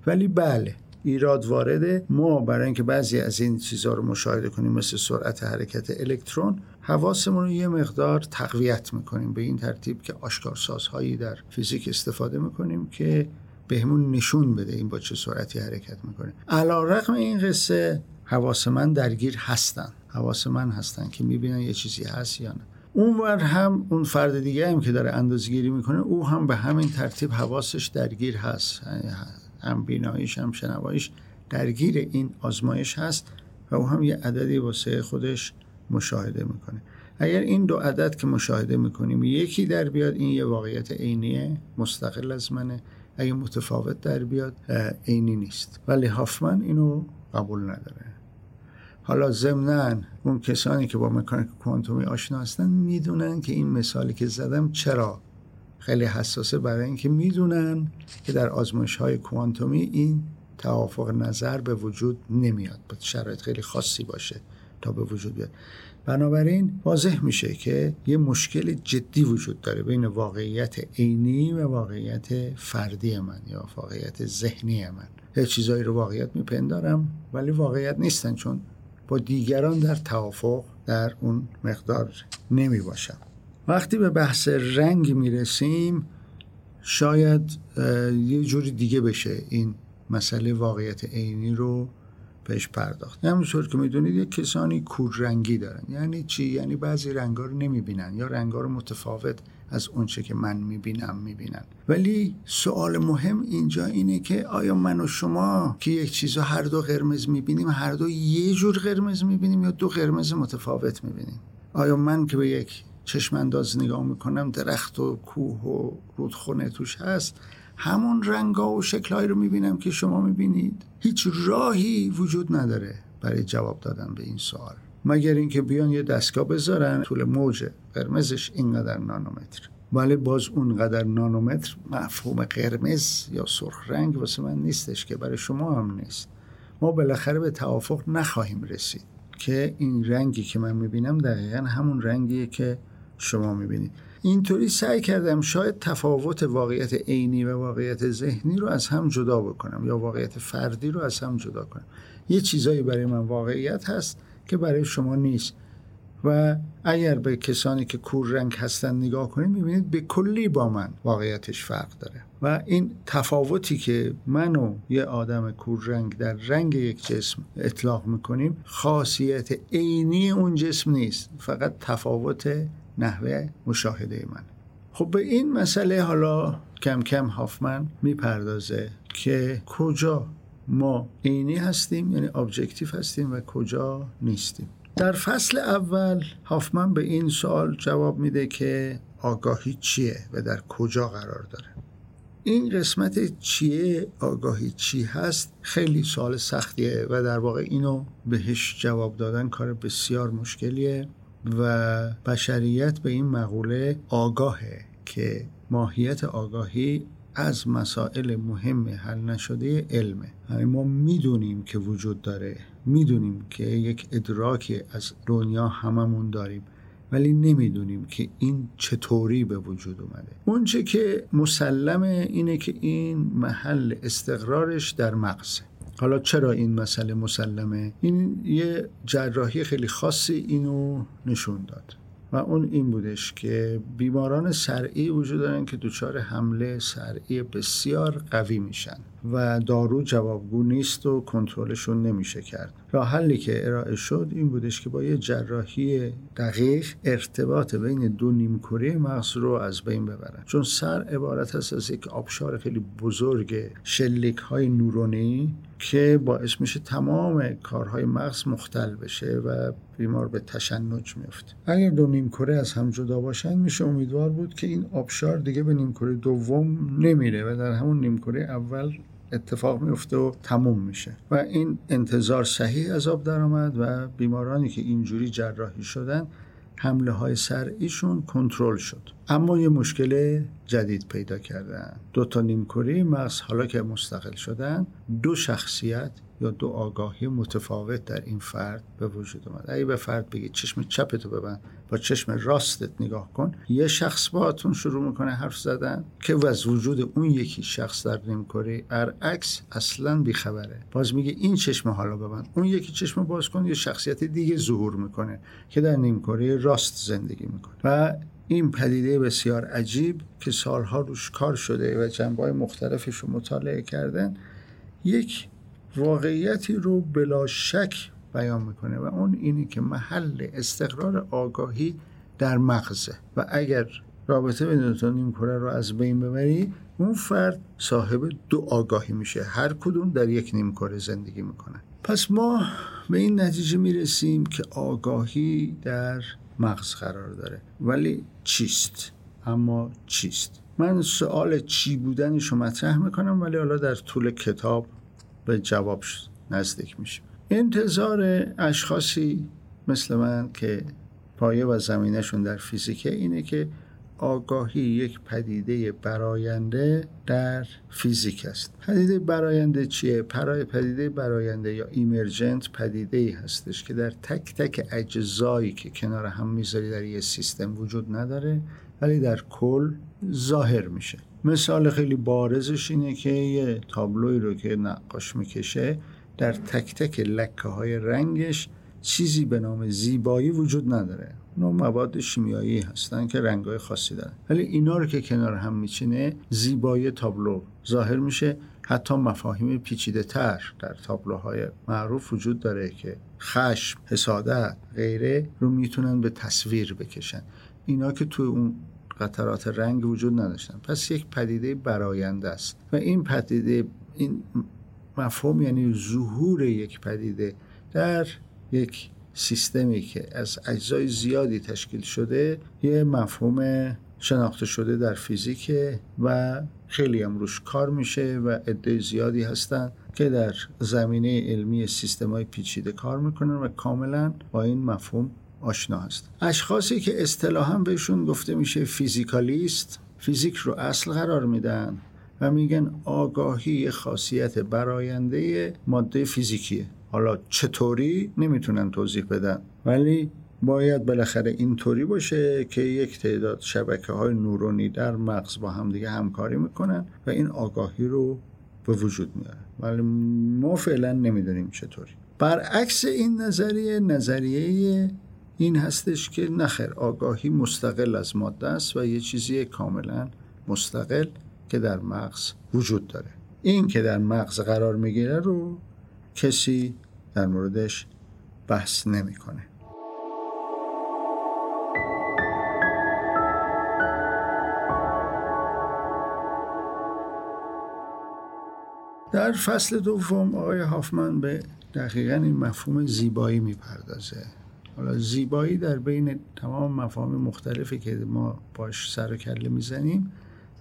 ولی بله ایراد وارده. ما برای اینکه بعضی از این چیزها رو مشاهده کنیم مثل سرعت حرکت الکترون حواسمون رو یه مقدار تقویت می‌کنیم. به این ترتیب که آشکارسازهایی در فیزیک استفاده می‌کنیم که بهمون نشون بده این با چه سرعتی حرکت می‌کنه. علا رقم این قصه حواس من درگیر هستن. حواس من هستن که می‌بینن یه چیزی هست یا نه. اونور هم اون فرد دیگه هم که داره اندازگیری می‌کنه او هم به همین ترتیب حواسش درگیر هست. هم بیناییش هم شنواییش درگیر این آزمایش هست و او هم یه عددی واسه خودش مشاهده می‌کنه. اگر این دو عدد که مشاهده می‌کنیم یکی در بیاد این یه واقعیت عینیه مستقل از منه. اگه متفاوت در بیاد عینی نیست. ولی هافمن اینو قبول نداره. حالا ضمنا اون کسانی که با مکانیک کوانتومی آشنا هستن می‌دونن که این مثالی که زدم چرا خیلی حساسه برای اینکه می‌دونن که در آزمایش های کوانتومی این توافق نظر به وجود نمیاد. باید شرایط خیلی خاصی باشه تا به وجود بیاد. بنابراین واضح میشه که یه مشکل جدی وجود داره بین واقعیت عینی و واقعیت فردی من یا واقعیت ذهنی من. یه چیزایی رو واقعیت میپندارم ولی واقعیت نیستن چون با دیگران در توافق در اون مقدار نمی باشم وقتی به بحث رنگ می‌رسیم شاید یه جوری دیگه بشه این مسئله واقعیت عینی رو بهش پرداخت. همونطور که می‌دونید یک کسانی کوررنگی دارن. یعنی چی؟ یعنی بعضی رنگا رو نمی‌بینن یا رنگا رو متفاوت از اونچه که من می‌بینم می‌بینن. ولی سوال مهم اینجا اینه که آیا من و شما که یک چیز هر دو قرمز می‌بینیم هر دو یه جور قرمز می‌بینیم یا دو قرمز متفاوت می‌بینیم؟ آیا من که به یک چشم انداز نگاه می‌کنم درخت و کوه و رودخونه توش هست. همون رنگا و شکلهایی رو می‌بینم که شما می‌بینید. هیچ راهی وجود نداره برای جواب دادن به این سوال. مگر اینکه بیان یه دستگاه بذارن؟ طول موج قرمزش اینقدر نانومتر. ولی باز اونقدر نانومتر مفهوم قرمز یا سرخ رنگ واسه من نیستش که برای شما هم نیست. ما بالاخره به توافق نخواهیم رسید که این رنگی که من می‌بینم دقیقا همون رنگیه که شما می‌بینید اینطوری سعی کردم شاید تفاوت واقعیت عینی و واقعیت ذهنی رو از هم جدا بکنم یا واقعیت فردی رو از هم جدا کنم. یه چیزایی برای من واقعیت هست که برای شما نیست. و اگر به کسانی که کور رنگ هستن نگاه کنید می‌بینید به کلی با من واقعیتش فرق داره. و این تفاوتی که من و یه آدم کور رنگ در رنگ یک جسم اطلاق می‌کنیم خاصیت عینی اون جسم نیست. فقط تفاوت نحوه مشاهده من. خب به این مسئله حالا کم کم هافمن می‌پردازه که کجا ما عینی هستیم یعنی ابجکتیو هستیم و کجا نیستیم. در فصل اول هافمن به این سوال جواب میده که آگاهی چیه و در کجا قرار داره. این قسمت چیه آگاهی چی هست خیلی سوال سختیه و در واقع اینو بهش جواب دادن کار بسیار مشکلیه. و بشریت به این مقوله آگاهه که ماهیت آگاهی از مسائل مهم حل نشده علمه. یعنی ما می‌دونیم که وجود داره می‌دونیم که یک ادراکی از دنیا هممون داریم ولی نمی‌دونیم که این چطوری به وجود اومده. اونچه که مسلمه اینه که این محل استقرارش در مغزه. حالا چرا این مسئله مسلمه؟ این یه جراحی خیلی خاصی اینو نشون داد. و اون این بودش که بیماران سرعی وجود دارن که دچار حمله سرعی بسیار قوی میشن و دارو جوابگو نیست و کنترلشون نمیشه کرد. راه حلی که ارائه شد این بودش که با یه جراحی دقیق ارتباط بین دو نیمکره مغز رو از بین ببرن. چون سر عبارت است از یک آبشار خیلی بزرگ شلیک های نورونی که باعث میشه تمام کارهای مغز مختل بشه و بیمار به تشنج میفته. اگر دو نیمکره از هم جدا باشن میشه امیدوار بود که این آبشار دیگه به نیمکره دوم نمیره و در همون نیمکره اول اتفاق میفته و تموم میشه. و این انتظار صحیح از آب درآمد و بیمارانی که اینجوری جراحی شدن حمله های سرعیشون کنترل شد. اما یه مشکل جدید پیدا کردن. دو تا نیمکره مغز حالا که مستقل شدن دو شخصیت یا دو آگاهی متفاوت در این فرد به وجود اومد. اگه به فرد بگی چشم چپتو ببند با چشم راستت نگاه کن. یه شخص باهاتون شروع می‌کنه حرف زدن که از وجود اون یکی شخص در نیمکره برعکس اصلا بیخبره. باز میگه این چشم حالا ببند اون یکی چشم باز کن یه شخصیت دیگه ظهور می‌کنه که در نیمکره راست زندگی می‌کنه. و این پدیده بسیار عجیب که سالها روش کار شده و جنبه مختلفش رو مطالعه کردن. یک واقعیتی رو بلا شک بیان می‌کنه و اون اینی که محل استقرار آگاهی در مغزه. و اگر رابطه بین دو نیمکره رو از بین ببری اون فرد صاحب دو آگاهی میشه. هر کدوم در یک نیمکره زندگی می‌کنه. پس ما به این نتیجه می‌رسیم که آگاهی در مغز قرار داره. ولی چیست؟ اما چیست؟ من سوال چی بودنش رو مطرح می‌کنم ولی حالا در طول کتاب به جواب نزدیک میشه انتظار اشخاصی مثل من که پایه و زمینشون در فیزیکه اینه که آگاهی یک پدیده براینده در فیزیک است پدیده براینده چیه؟ پرای پدیده براینده یا ایمرجنت پدیده ای هستش که در تک تک اجزایی که کنار هم می‌ذاری در یه سیستم وجود نداره ولی در کل ظاهر میشه مثال خیلی بارزش اینه که یه تابلوی رو که نقاش می‌کشه در تک تک لکه های رنگش چیزی به نام زیبایی وجود نداره. نوع مواد شیمیایی هستن که رنگای خاصی دارن. ولی اینا رو که کنار هم میچینه زیبایی تابلو ظاهر میشه. حتی مفاهیم پیچیده تر در تابلوهای معروف وجود داره که خشم، حسادت، غیره رو می‌تونن به تصویر بکشن. اینا که توی اون قطرات رنگ وجود نداشتن. پس یک پدیده براینده است. و این پدیده این مفهوم یعنی ظهور یک پدیده در یک سیستمی که از اجزای زیادی تشکیل شده یه مفهوم شناخته شده در فیزیک و خیلی هم روش کار میشه و عده زیادی هستن که در زمینه علمی سیستم های پیچیده کار می‌کنن و کاملا با این مفهوم آشنا هست اشخاصی که اصطلاحا بهشون گفته میشه فیزیکالیست فیزیک رو اصل قرار میدن. و میگن آگاهی خاصیت براینده ماده فیزیکیه. حالا چطوری نمی‌تونن توضیح بدن. ولی باید بالاخره اینطوری باشه که یک تعداد شبکه های نورونی در مغز با همدیگه همکاری می‌کنن و این آگاهی رو به وجود میارن. ولی ما فعلا نمی‌دونیم چطوری. برعکس این نظریه نظریه این هستش که نخیر آگاهی مستقل از ماده است و یه چیزی کاملا مستقل که در مغز وجود داره. این که در مغز قرار می‌گیره رو کسی در موردش بحث نمی‌کنه. در فصل دوم آقای هافمن به دقیقا این مفهوم زیبایی می‌پردازه. حالا زیبایی در بین تمام مفاهیم مختلفی که ما باش سر و کله می‌زنیم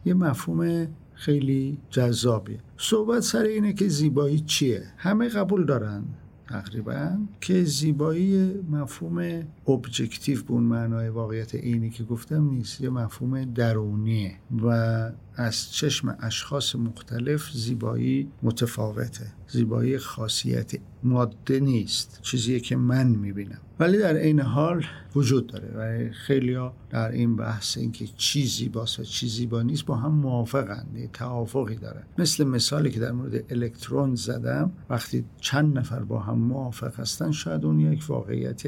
یه مفهوم خیلی جذابیه. صحبت سر اینه که زیبایی چیه؟ همه قبول دارن تقریبا که زیبایی مفهوم ابجکتیو به اون معنای واقعیت اینی که گفتم نیست. یه مفهوم درونیه و از چشم اشخاص مختلف زیبایی متفاوته. زیبایی خاصیت ماده نیست چیزیه که من می‌بینم. ولی در این حال وجود داره و خیلی در این بحث اینکه چی زیباست و چی زیبا نیست با هم موافقند توافقی داره مثل مثالی که در مورد الکترون زدم وقتی چند نفر با هم موافق هستن شاید اون یک واقعیت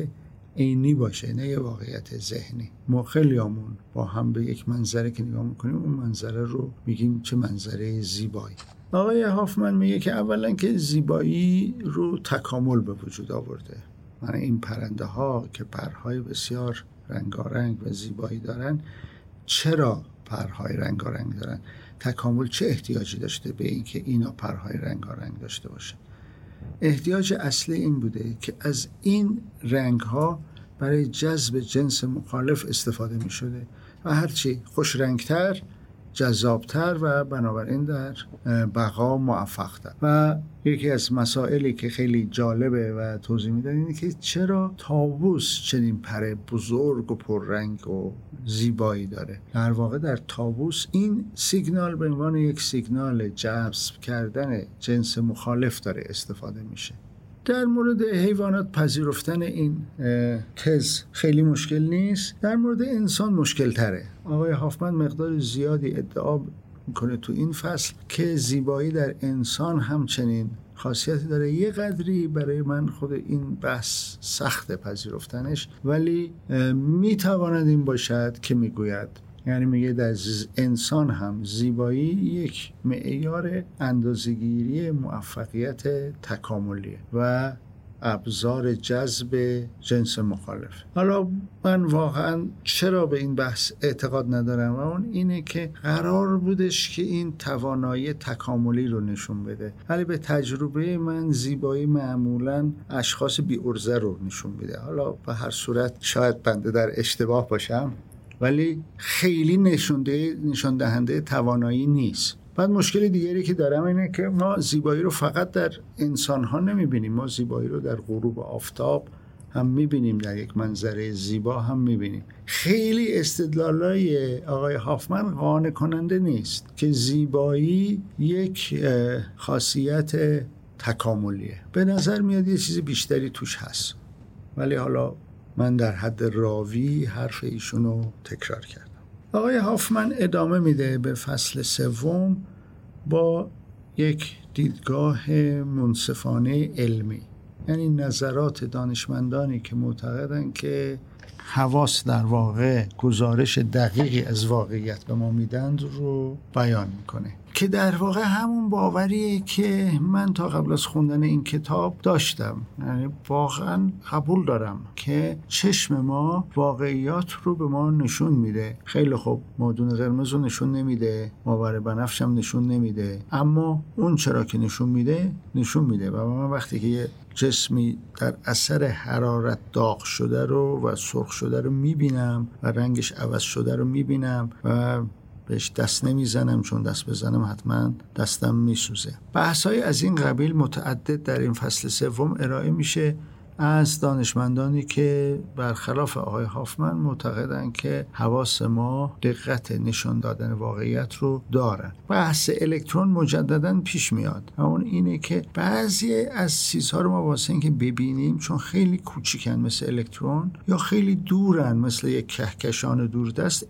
عینی باشه نه یه واقعیت ذهنی. ما خیلیامون با هم به یک منظره که نگاه می‌کنیم اون منظره رو میگیم چه منظره زیبایی. آقای هافمن میگه که اولا که زیبایی رو تکامل به وجود آورده. من این پرنده ها که پرهای بسیار رنگارنگ و زیبایی دارن چرا پرهای رنگارنگ دارن؟ تکامل چه احتیاجی داشته به اینکه اینا پرهای رنگارنگ داشته باشه احتیاج اصلی این بوده که از این رنگ ها برای جذب جنس مخالف استفاده می شده و هرچی خوش رنگتر جذابتر و بنابراین در بقا موفقتر. و یکی از مسائلی که خیلی جالبه و توضیح میدن اینه که چرا تابوس چنین پر بزرگ و پررنگ و زیبایی داره. در واقع در تابوس این سیگنال به عنوان یک سیگنال جذب کردن جنس مخالف داره استفاده میشه. در مورد حیوانات پذیرفتن این تز خیلی مشکل نیست. در مورد انسان مشکل تره آقای هافمن مقدار زیادی ادعا می‌کنه تو این فصل که زیبایی در انسان همچنین خاصیتی داره. یه قدری برای من خود این بحث سخت پذیرفتنش ولی می‌تواند این باشد که می‌گوید یعنی میگه در انسان هم زیبایی یک معیار اندازگیری موفقیت تکاملیه و ابزار جذب جنس مخالف. حالا من واقعا چرا به این بحث اعتقاد ندارم؟ و اون اینه که قرار بودش که این توانایی تکاملی رو نشون بده. ولی به تجربه من زیبایی معمولا اشخاص بی ارزه رو نشون میده. حالا به هر صورت شاید بنده در اشتباه باشم. ولی خیلی نشونده نشان دهنده توانایی نیست. بعد مشکل دیگری که دارم اینه که ما زیبایی رو فقط در انسان ها نمی‌بینیم. ما زیبایی رو در غروب آفتاب هم می‌بینیم در یک منظره زیبا هم می‌بینیم. خیلی استدلالای آقای هافمن قانع کننده نیست که زیبایی یک خاصیت تکاملیه. به نظر میاد یه چیز بیشتری توش هست. ولی حالا من در حد راوی حرف ایشون رو تکرار کردم. آقای هافمن ادامه میده به فصل سوم با یک دیدگاه منصفانه علمی یعنی نظرات دانشمندانی که معتقدن که حواس در واقع گزارش دقیقی از واقعیت به ما میدند رو بیان می‌کنه. که در واقع همون باوریه که من تا قبل از خوندن این کتاب داشتم. یعنی واقعا قبول دارم که چشم ما واقعیات رو به ما نشون میده. خیلی خوب مادون قرمز رو نشون نمیده ماور بنفش هم نشون نمیده. اما اون چرا که نشون میده نشون میده. و من وقتی که جسمی در اثر حرارت داغ شده رو و سرخ شده رو می‌بینم و رنگش عوض شده رو می‌بینم و بهش دست نمی‌زنم چون دست بزنم حتما دستم میسوزه. بحث های از این قبیل متعدد در این فصل سوم ارائه میشه. از دانشمندانی که برخلاف آقای هافمن معتقدند که حواس ما دقت نشان دادن واقعیت رو دارن. بحث الکترون مجددا پیش میاد. و اون اینه که بعضی از چیزها رو ما واسه اینکه ببینیم چون خیلی کوچیکن مثل الکترون یا خیلی دورن مثل یک کهکشان دوردست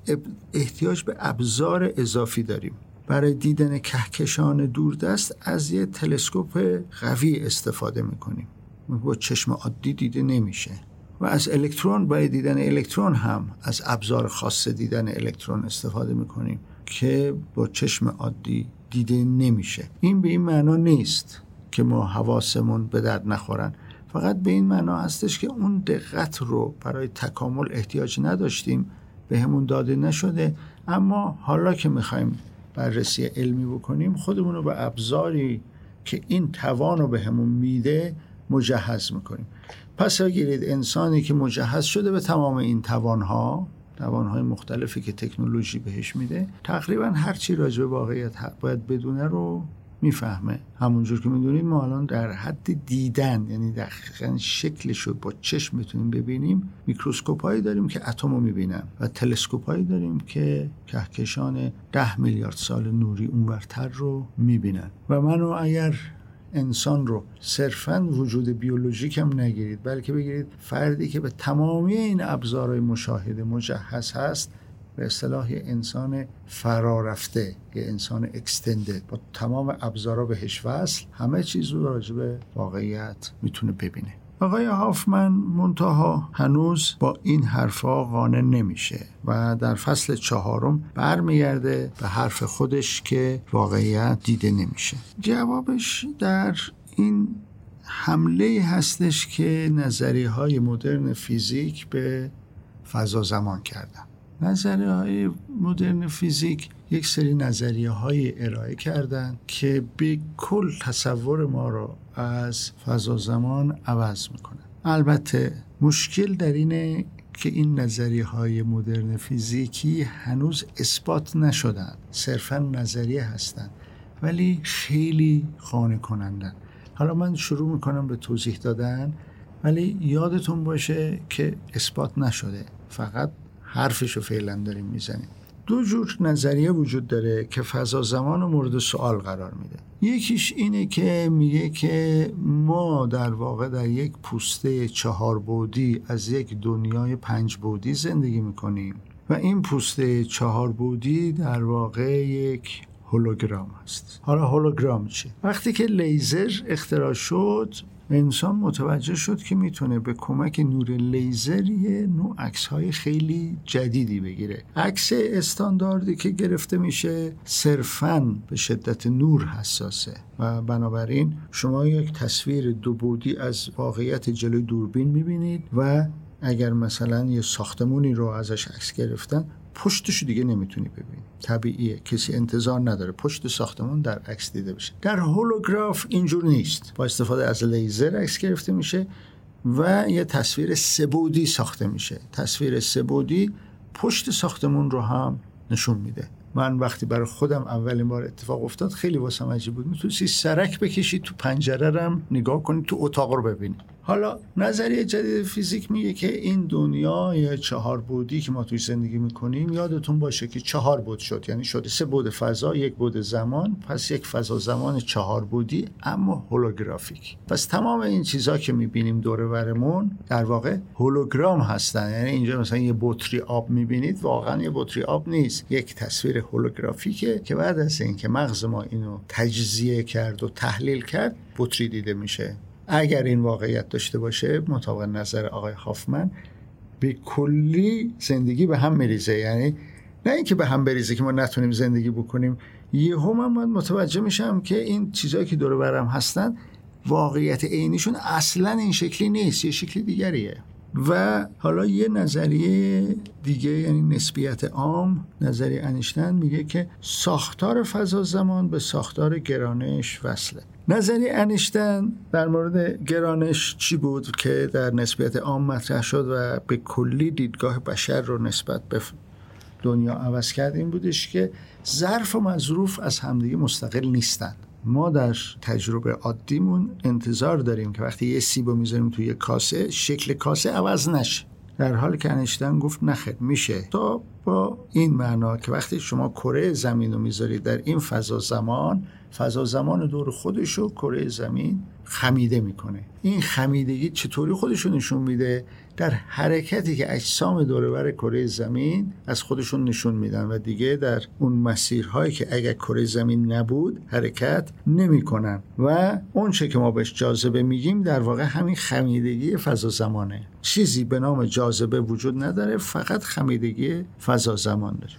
احتیاج به ابزار اضافی داریم. برای دیدن کهکشان دوردست از یه تلسکوپ قوی استفاده می‌کنیم. با چشم عادی دیده نمیشه. و از الکترون برای دیدن الکترون هم از ابزار خاص دیدن الکترون استفاده می‌کنیم که با چشم عادی دیده نمیشه. این به این معنا نیست که ما حواسمون به درد نخورن. فقط به این معنا هستش که اون دقت رو برای تکامل احتیاج نداشتیم به همون داده نشده. اما حالا که می‌خوایم بررسی علمی بکنیم خودمون رو به ابزاری که این توان رو به همون میده مجهز می‌کنیم. پس گیرید انسانی که مجهز شده به تمام این توانها توانهای مختلفی که تکنولوژی بهش میده تقریبا هر چی راجع به واقعیت باید بدونه رو می‌فهمه. همونجور که می‌دونید ما الان در حد دیدن یعنی دقیقا شکلش رو با چشم می‌تونیم ببینیم میکروسکوپ هایی داریم که اتم رو می‌بینن و تلسکوپ هایی داریم که کهکشان ده میلیارد سال نوری اونورتر رو می‌بینن. و منو اگر انسان رو صرفا وجود بیولوژیک هم نگیرید بلکه بگیرید فردی که به تمامی این ابزارهای مشاهده مجهز هست به اصطلاح انسان فرارفته یه انسان اکستندد با تمام ابزارها بهش وصل همه چیز رو راجع واقعیت می‌تونه ببینه. آقای هافمن منتها هنوز با این حرفها قانع نمیشه و در فصل چهارم برمیگرده به حرف خودش که واقعیت دیده نمیشه. جوابش در این حمله هستش که نظریه های مدرن فیزیک به فضا زمان کردن. نظریه های مدرن فیزیک یک سری نظریه های ارائه کردند که به کل تصور ما رو از فضا زمان عوض می‌کنه البته مشکل در اینه که این نظریه های مدرن فیزیکی هنوز اثبات نشدن صرفا نظریه هستند ولی خیلی خانه کنندن حالا من شروع می‌کنم به توضیح دادن ولی یادتون باشه که اثبات نشده. فقط حرفش رو فعلا داریم می‌زنیم. دو جور نظریه وجود داره که فضا زمان رو مورد سوال قرار میده. یکیش اینه که میگه که ما در واقع در یک پوسته چهار بودی از یک دنیای پنج بودی زندگی می‌کنیم و این پوسته چهار بودی در واقع یک هولوگرام هست. حالا هولوگرام چیه؟ وقتی که لیزر اختراع شد انسان متوجه شد که می‌تونه به کمک نور لیزر یه نوع عکس های خیلی جدیدی بگیره. عکس استانداردی که گرفته میشه صرفا به شدت نور حساسه. و بنابراین شما یک تصویر دو بودی از واقعیت جلوی دوربین می‌بینید و اگر مثلا یه ساختمونی رو ازش عکس گرفتن پشتش دیگه نمی‌تونی ببینی. طبیعیه. کسی انتظار نداره. پشت ساختمون در عکس دیده بشه. در هولوگراف اینجور نیست. با استفاده از لیزر عکس گرفته میشه و یه تصویر سبودی ساخته میشه. تصویر سبودی پشت ساختمون رو هم نشون میده. من وقتی برای خودم اولین بار اتفاق افتاد خیلی واسم عجیب بود. می‌تونستی سرک بکشی تو پنجره رم نگاه کنی تو اتاق رو ببینی. حالا نظریه جدید فیزیک میگه که این دنیا چهار بودی که ما توی زندگی می‌کنیم یادتون باشه که چهار بود شد. یعنی شده سه بود فضا یک بود زمان پس یک فضا زمان چهار بودی اما هولوگرافیک. پس تمام این چیزها که می‌بینیم دور برمون در واقع هولوگرام هستن. یعنی اینجا مثلا یه بطری آب می‌بینید واقعا یه بطری آب نیست. یک تصویر هولوگرافیکه که بعد از اینکه مغز ما اینو تجزیه کرد و تحلیل کرد بطری دیده میشه. اگر این واقعیت داشته باشه مطابق نظر آقای هافمن به کلی زندگی به هم میریزه. یعنی نه اینکه به هم بریزه که ما نتونیم زندگی بکنیم یهو من متوجه میشم که این چیزایی که دور برم هستن واقعیت عینیشون اصلا این شکلی نیست یه شکلی دیگریه. و حالا یه نظریه دیگه یعنی نسبیت عام نظریه انیشتن میگه که ساختار فضا زمان به ساختار گرانش وصله. نظریه انیشتن در مورد گرانش چی بود که در نسبیت عام مطرح شد و به کلی دیدگاه بشر رو نسبت به دنیا عوض کرد؟ این بودش که ظرف و مظروف از همدیگه مستقل نیستن ما در تجربه عادیمون انتظار داریم که وقتی یه سیب رو می‌ذاریم توی یه کاسه شکل کاسه عوض نشه. در حالی که انشتن گفت نخیر میشه. تا با این معنا که وقتی شما کره زمین رو می‌ذارید در این فضا زمان فضا زمان دور خودش رو کره زمین خمیده می‌کنه. این خمیدگی چطوری خودش رو نشون میده؟ در حرکتی که اجسام دوربر کره زمین از خودشون نشون میدن و دیگه در اون مسیرهایی که اگر کره زمین نبود حرکت نمی‌کنن. و اون چه که ما بهش جاذبه میگیم در واقع همین خمیدگی فضا زمانه. چیزی به نام جاذبه وجود نداره فقط خمیدگی فضا زمان داره.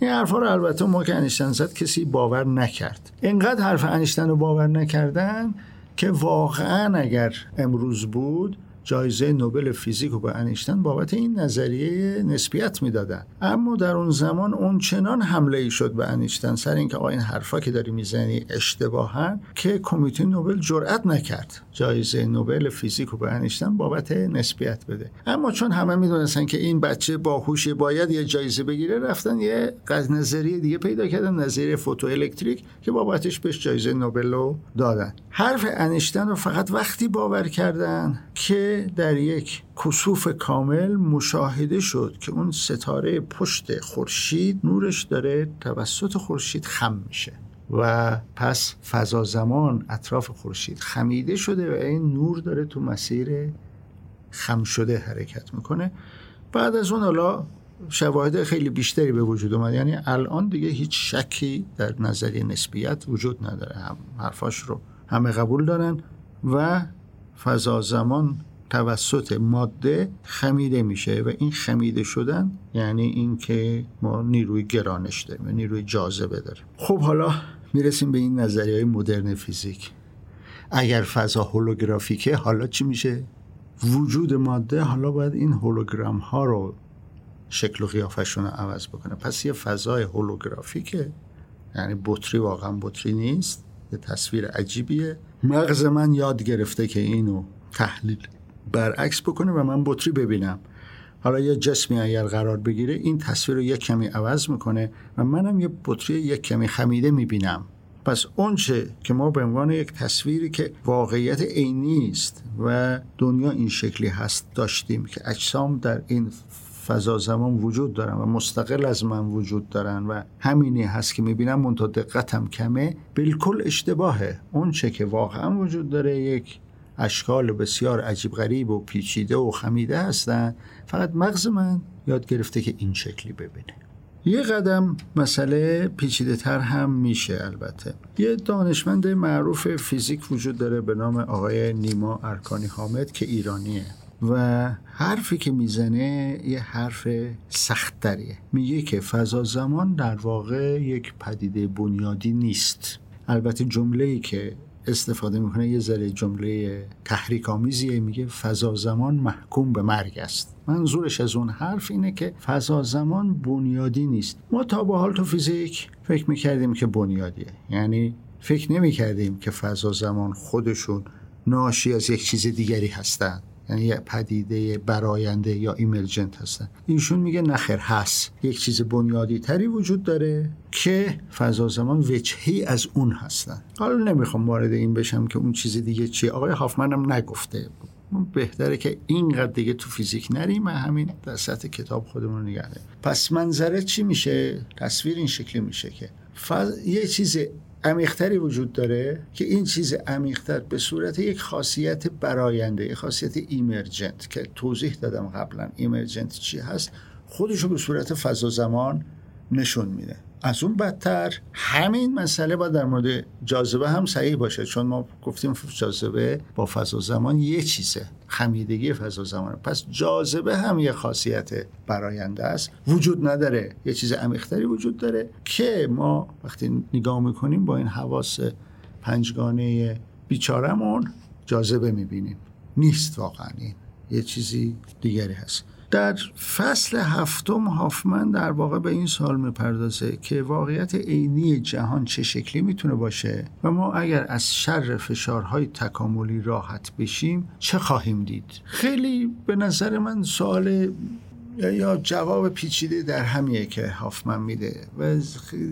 این حرفا رو البته ما که انیشتن زد کسی باور نکرد. اینقدر حرف انیشتن رو باور نکردن که واقعا اگر امروز بود جایزه نوبل فیزیک رو به انیشتن بابت این نظریه نسبیت می‌دادن. اما در اون زمان اون چنان حمله ای شد به انیشتن سر اینکه آقا این حرفا که داری می‌زنی اشتباهن که کمیته نوبل جرأت نکرد جایزه نوبل فیزیک رو به انیشتن بابت نسبیت بده. اما چون همه می‌دونستن که این بچه باهوش باید یه جایزه بگیره رفتن یه نظریه دیگه پیدا کردن نظریه فوتو الکتریک که بابتش بهش جایزه نوبل رو دادن. حرف انیشتن رو فقط وقتی باور کردن که در یک کسوف کامل مشاهده شد که اون ستاره پشت خورشید نورش داره توسط خورشید خم میشه و پس فضا زمان اطراف خورشید خمیده شده و این نور داره تو مسیر خم شده حرکت می‌کنه. بعد از اون حالا شواهد خیلی بیشتری به وجود اومد. یعنی الان دیگه هیچ شکی در نظریه نسبیت وجود نداره. هم حرفاش رو همه قبول دارن و فضا زمان توسط ماده خمیده میشه و این خمیده شدن یعنی اینکه ما نیروی گرانش داریم نیروی جاذبه داریم. خب حالا می‌رسیم به این نظریه های مدرن فیزیک. اگر فضا هولوگرافیکه حالا چی میشه؟ وجود ماده حالا باید این هولوگرام ها رو شکل و قیافشون رو عوض بکنه. پس یه فضای هولوگرافیکه یعنی بطری واقعا بطری نیست یه تصویر عجیبیه. مغز من یاد گرفته که اینو تحلیل. برعکس بکنه و من بطری ببینم. حالا یه جسمی اگر قرار بگیره این تصویر رو یک کمی عوض می‌کنه و منم یه بطری یک کمی خمیده می‌بینم. پس اونچه که ما به عنوان یک تصویری که واقعیت عینی است و دنیا این شکلی هست داشتیم که اجسام در این فضا زمان وجود دارن و مستقل از من وجود دارن و همینی هست که می‌بینم منتها دقتم کمه بالکل اشتباهه. اون چه که واقعا وجود داره یک اشکال بسیار عجیب غریب و پیچیده و خمیده هستن فقط مغز من یاد گرفته که این شکلی ببینه. یه قدم مسئله پیچیده تر هم میشه البته. یه دانشمند معروف فیزیک وجود داره به نام آقای نیما ارکانی حامد که ایرانیه و حرفی که می‌زنه یه حرف سختتریه. میگه که فضا زمان در واقع یک پدیده بنیادی نیست. البته جمله که استفاده می‌کنه یه ذره جمله تحریک آمیزیه میگه فضا زمان محکوم به مرگ است. منظورش از اون حرف اینه که فضا زمان بنیادی نیست. ما تا به حال تو فیزیک فکر می‌کردیم که بنیادیه. یعنی فکر نمی‌کردیم که فضا زمان خودشون ناشی از یک چیز دیگری هستند یعنی یه پدیده براینده یا ایمرجنت هستن. ایشون میگه نخیر هست. یک چیز بنیادی تری وجود داره که فضا زمان وجهی از اون هستن. حالا نمی‌خوام وارد این بشم که اون چیز دیگه چیه. آقای هافمن هم نگفته. بهتره که اینقدر دیگه تو فیزیک نریم و همین در سطح کتاب خودمون نگه پس منظره چی میشه؟ تصویر این شکلی میشه که فض... یه چیز عمیقتری وجود داره که این چیز عمیقتر به صورت یک خاصیت براینده یک خاصیت ایمرجنت که توضیح دادم قبلا. ایمرجنت چی هست؟ خودشو به صورت فضا زمان نشون میده. از اون بدتر همین مسئله با در مورد جاذبه هم صحیح باشه چون ما گفتیم جاذبه با فضا زمان یه چیزه خمیدگی فضا زمان. پس جاذبه هم یه خاصیت براینده است. وجود نداره. یه چیز عمیقتری وجود داره که ما وقتی نگاه می‌کنیم با این حواس پنجگانه بیچارمون جاذبه می‌بینیم. نیست واقعا این. یه چیزی دیگری هست. در فصل هفتم هافمن در واقع به این سال می‌پردازه که واقعیت عینی جهان چه شکلی می‌تونه باشه و ما اگر از شر فشارهای تکاملی راحت بشیم چه خواهیم دید؟ خیلی به نظر من سوال یا جواب پیچیده در همیه که هافمن میده و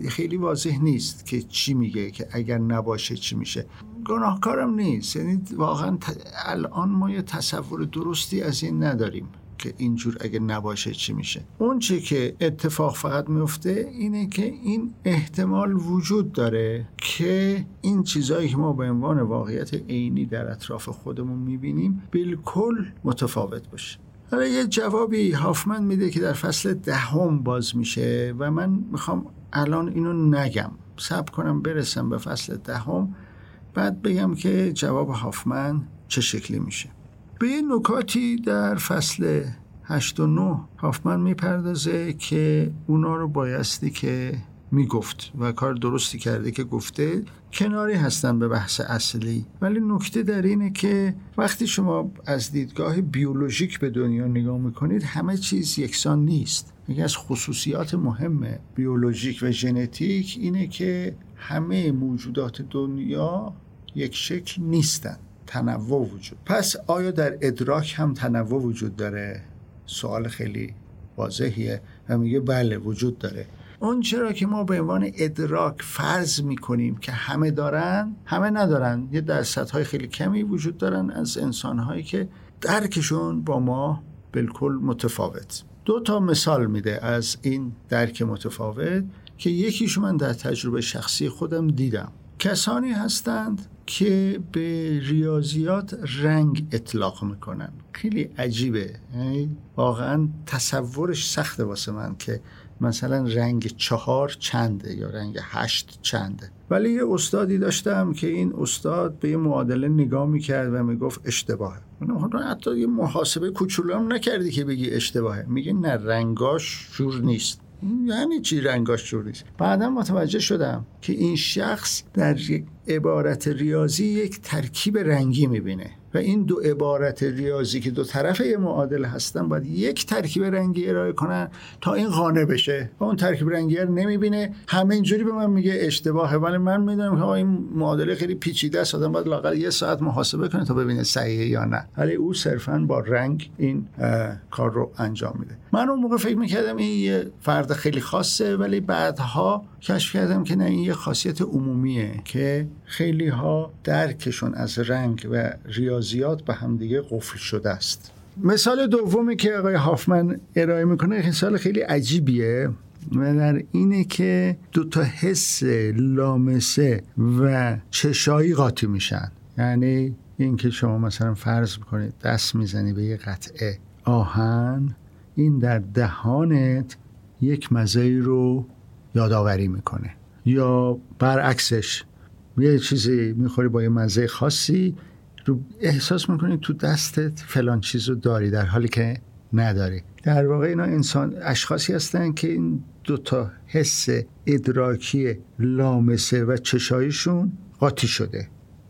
خیلی واضح نیست که چی میگه که اگر نباشه چی میشه. گناهکارم نیست یعنی واقعا الان ما یه تصور درستی از این نداریم. که اینجور اگه نباشه چی میشه. اون چه که اتفاق فقط میفته اینه که این احتمال وجود داره که این چیزهایی که ما به عنوان واقعیت عینی در اطراف خودمون می‌بینیم بالکل متفاوت باشه. حالا یه جوابی هافمن میده که در فصل دهم باز میشه و من می‌خوام الان اینو نگم. سب کنم برسم به فصل دهم بعد بگم که جواب هافمن چه شکلی میشه. به یه نکاتی در فصل 8 و 9 هافمن می‌پردازه که اونا رو بایستی که می‌گفت و کار درستی کرده که گفته کناری هستن به بحث اصلی. ولی نکته در اینه که وقتی شما از دیدگاه بیولوژیک به دنیا نگاه می‌کنید همه چیز یکسان نیست. یکی از خصوصیات مهم بیولوژیک و ژنتیک اینه که همه موجودات دنیا یک شکل نیستن. تنوع وجود. پس آیا در ادراک هم تنوع وجود داره؟ سوال خیلی واضحیه و میگه بله وجود داره. اون چرا که ما به عنوان ادراک فرض می‌کنیم که همه دارن همه ندارن. یه درصدهای خیلی کمی وجود دارن از انسانهایی که درکشون با ما بالکل متفاوت. دو تا مثال میده از این درک متفاوت که یکیش من در تجربه شخصی خودم دیدم. کسانی هستند که به ریاضیات رنگ اطلاق می‌کنن. خیلی عجیبه. یعنی واقعا تصورش سخته واسه من که مثلا رنگ چهار چنده یا رنگ هشت چنده. ولی یه استادی داشتم که این استاد به یه معادله نگاه می‌کرد و می‌گفت اشتباهه. حتی یه محاسبه کوچولو هم نکردی که بگی اشتباهه. میگه نه رنگاش جور نیست. یعنی چی رنگاش جور نیست؟ بعدا متوجه شدم که این شخص در عبارت ریاضی یک ترکیب رنگی می‌بینه. و این دو عبارت ریاضی که دو طرف یه معادل هستن باید یک ترکیب رنگی ارائه کنن تا این قانع بشه. و اون ترکیب رنگی رو نمی‌بینه. همه اینجوری به من میگه اشتباهه. ولی من می‌دونم که این معادله خیلی پیچیده است. آدم باید لاقل یه ساعت محاسبه کنه تا ببینه صحیحه یا نه. ولی او صرفا با رنگ این کار رو انجام میده. من اون موقع فکر می‌کردم این یه فرد خیلی خاصه ولی بعدها کشف کردم که نه این یه خاصیت عمومیه که خیلی ها درکشون از رنگ و ریاضیات به همدیگه قفل شده است. مثال دومی که آقای هافمن ارائه می‌کنه مثال خیلی عجیبیه و در اینه که دو تا حس لامسه و چشایی قاطی میشن. یعنی اینکه شما مثلا فرض می‌کنید دست می‌زنی به یه قطعه آهن این در دهانت یک مزه رو یادآوری می‌کنه. یا برعکسش یه چیزی می‌خوری با یه مزه خاصی رو احساس می‌کنی تو دستت فلان چیز رو داری در حالی که نداری. در واقع اینا انسان اشخاصی هستن که این دوتا حس ادراکی لامسه و چشایشون قاطی شده.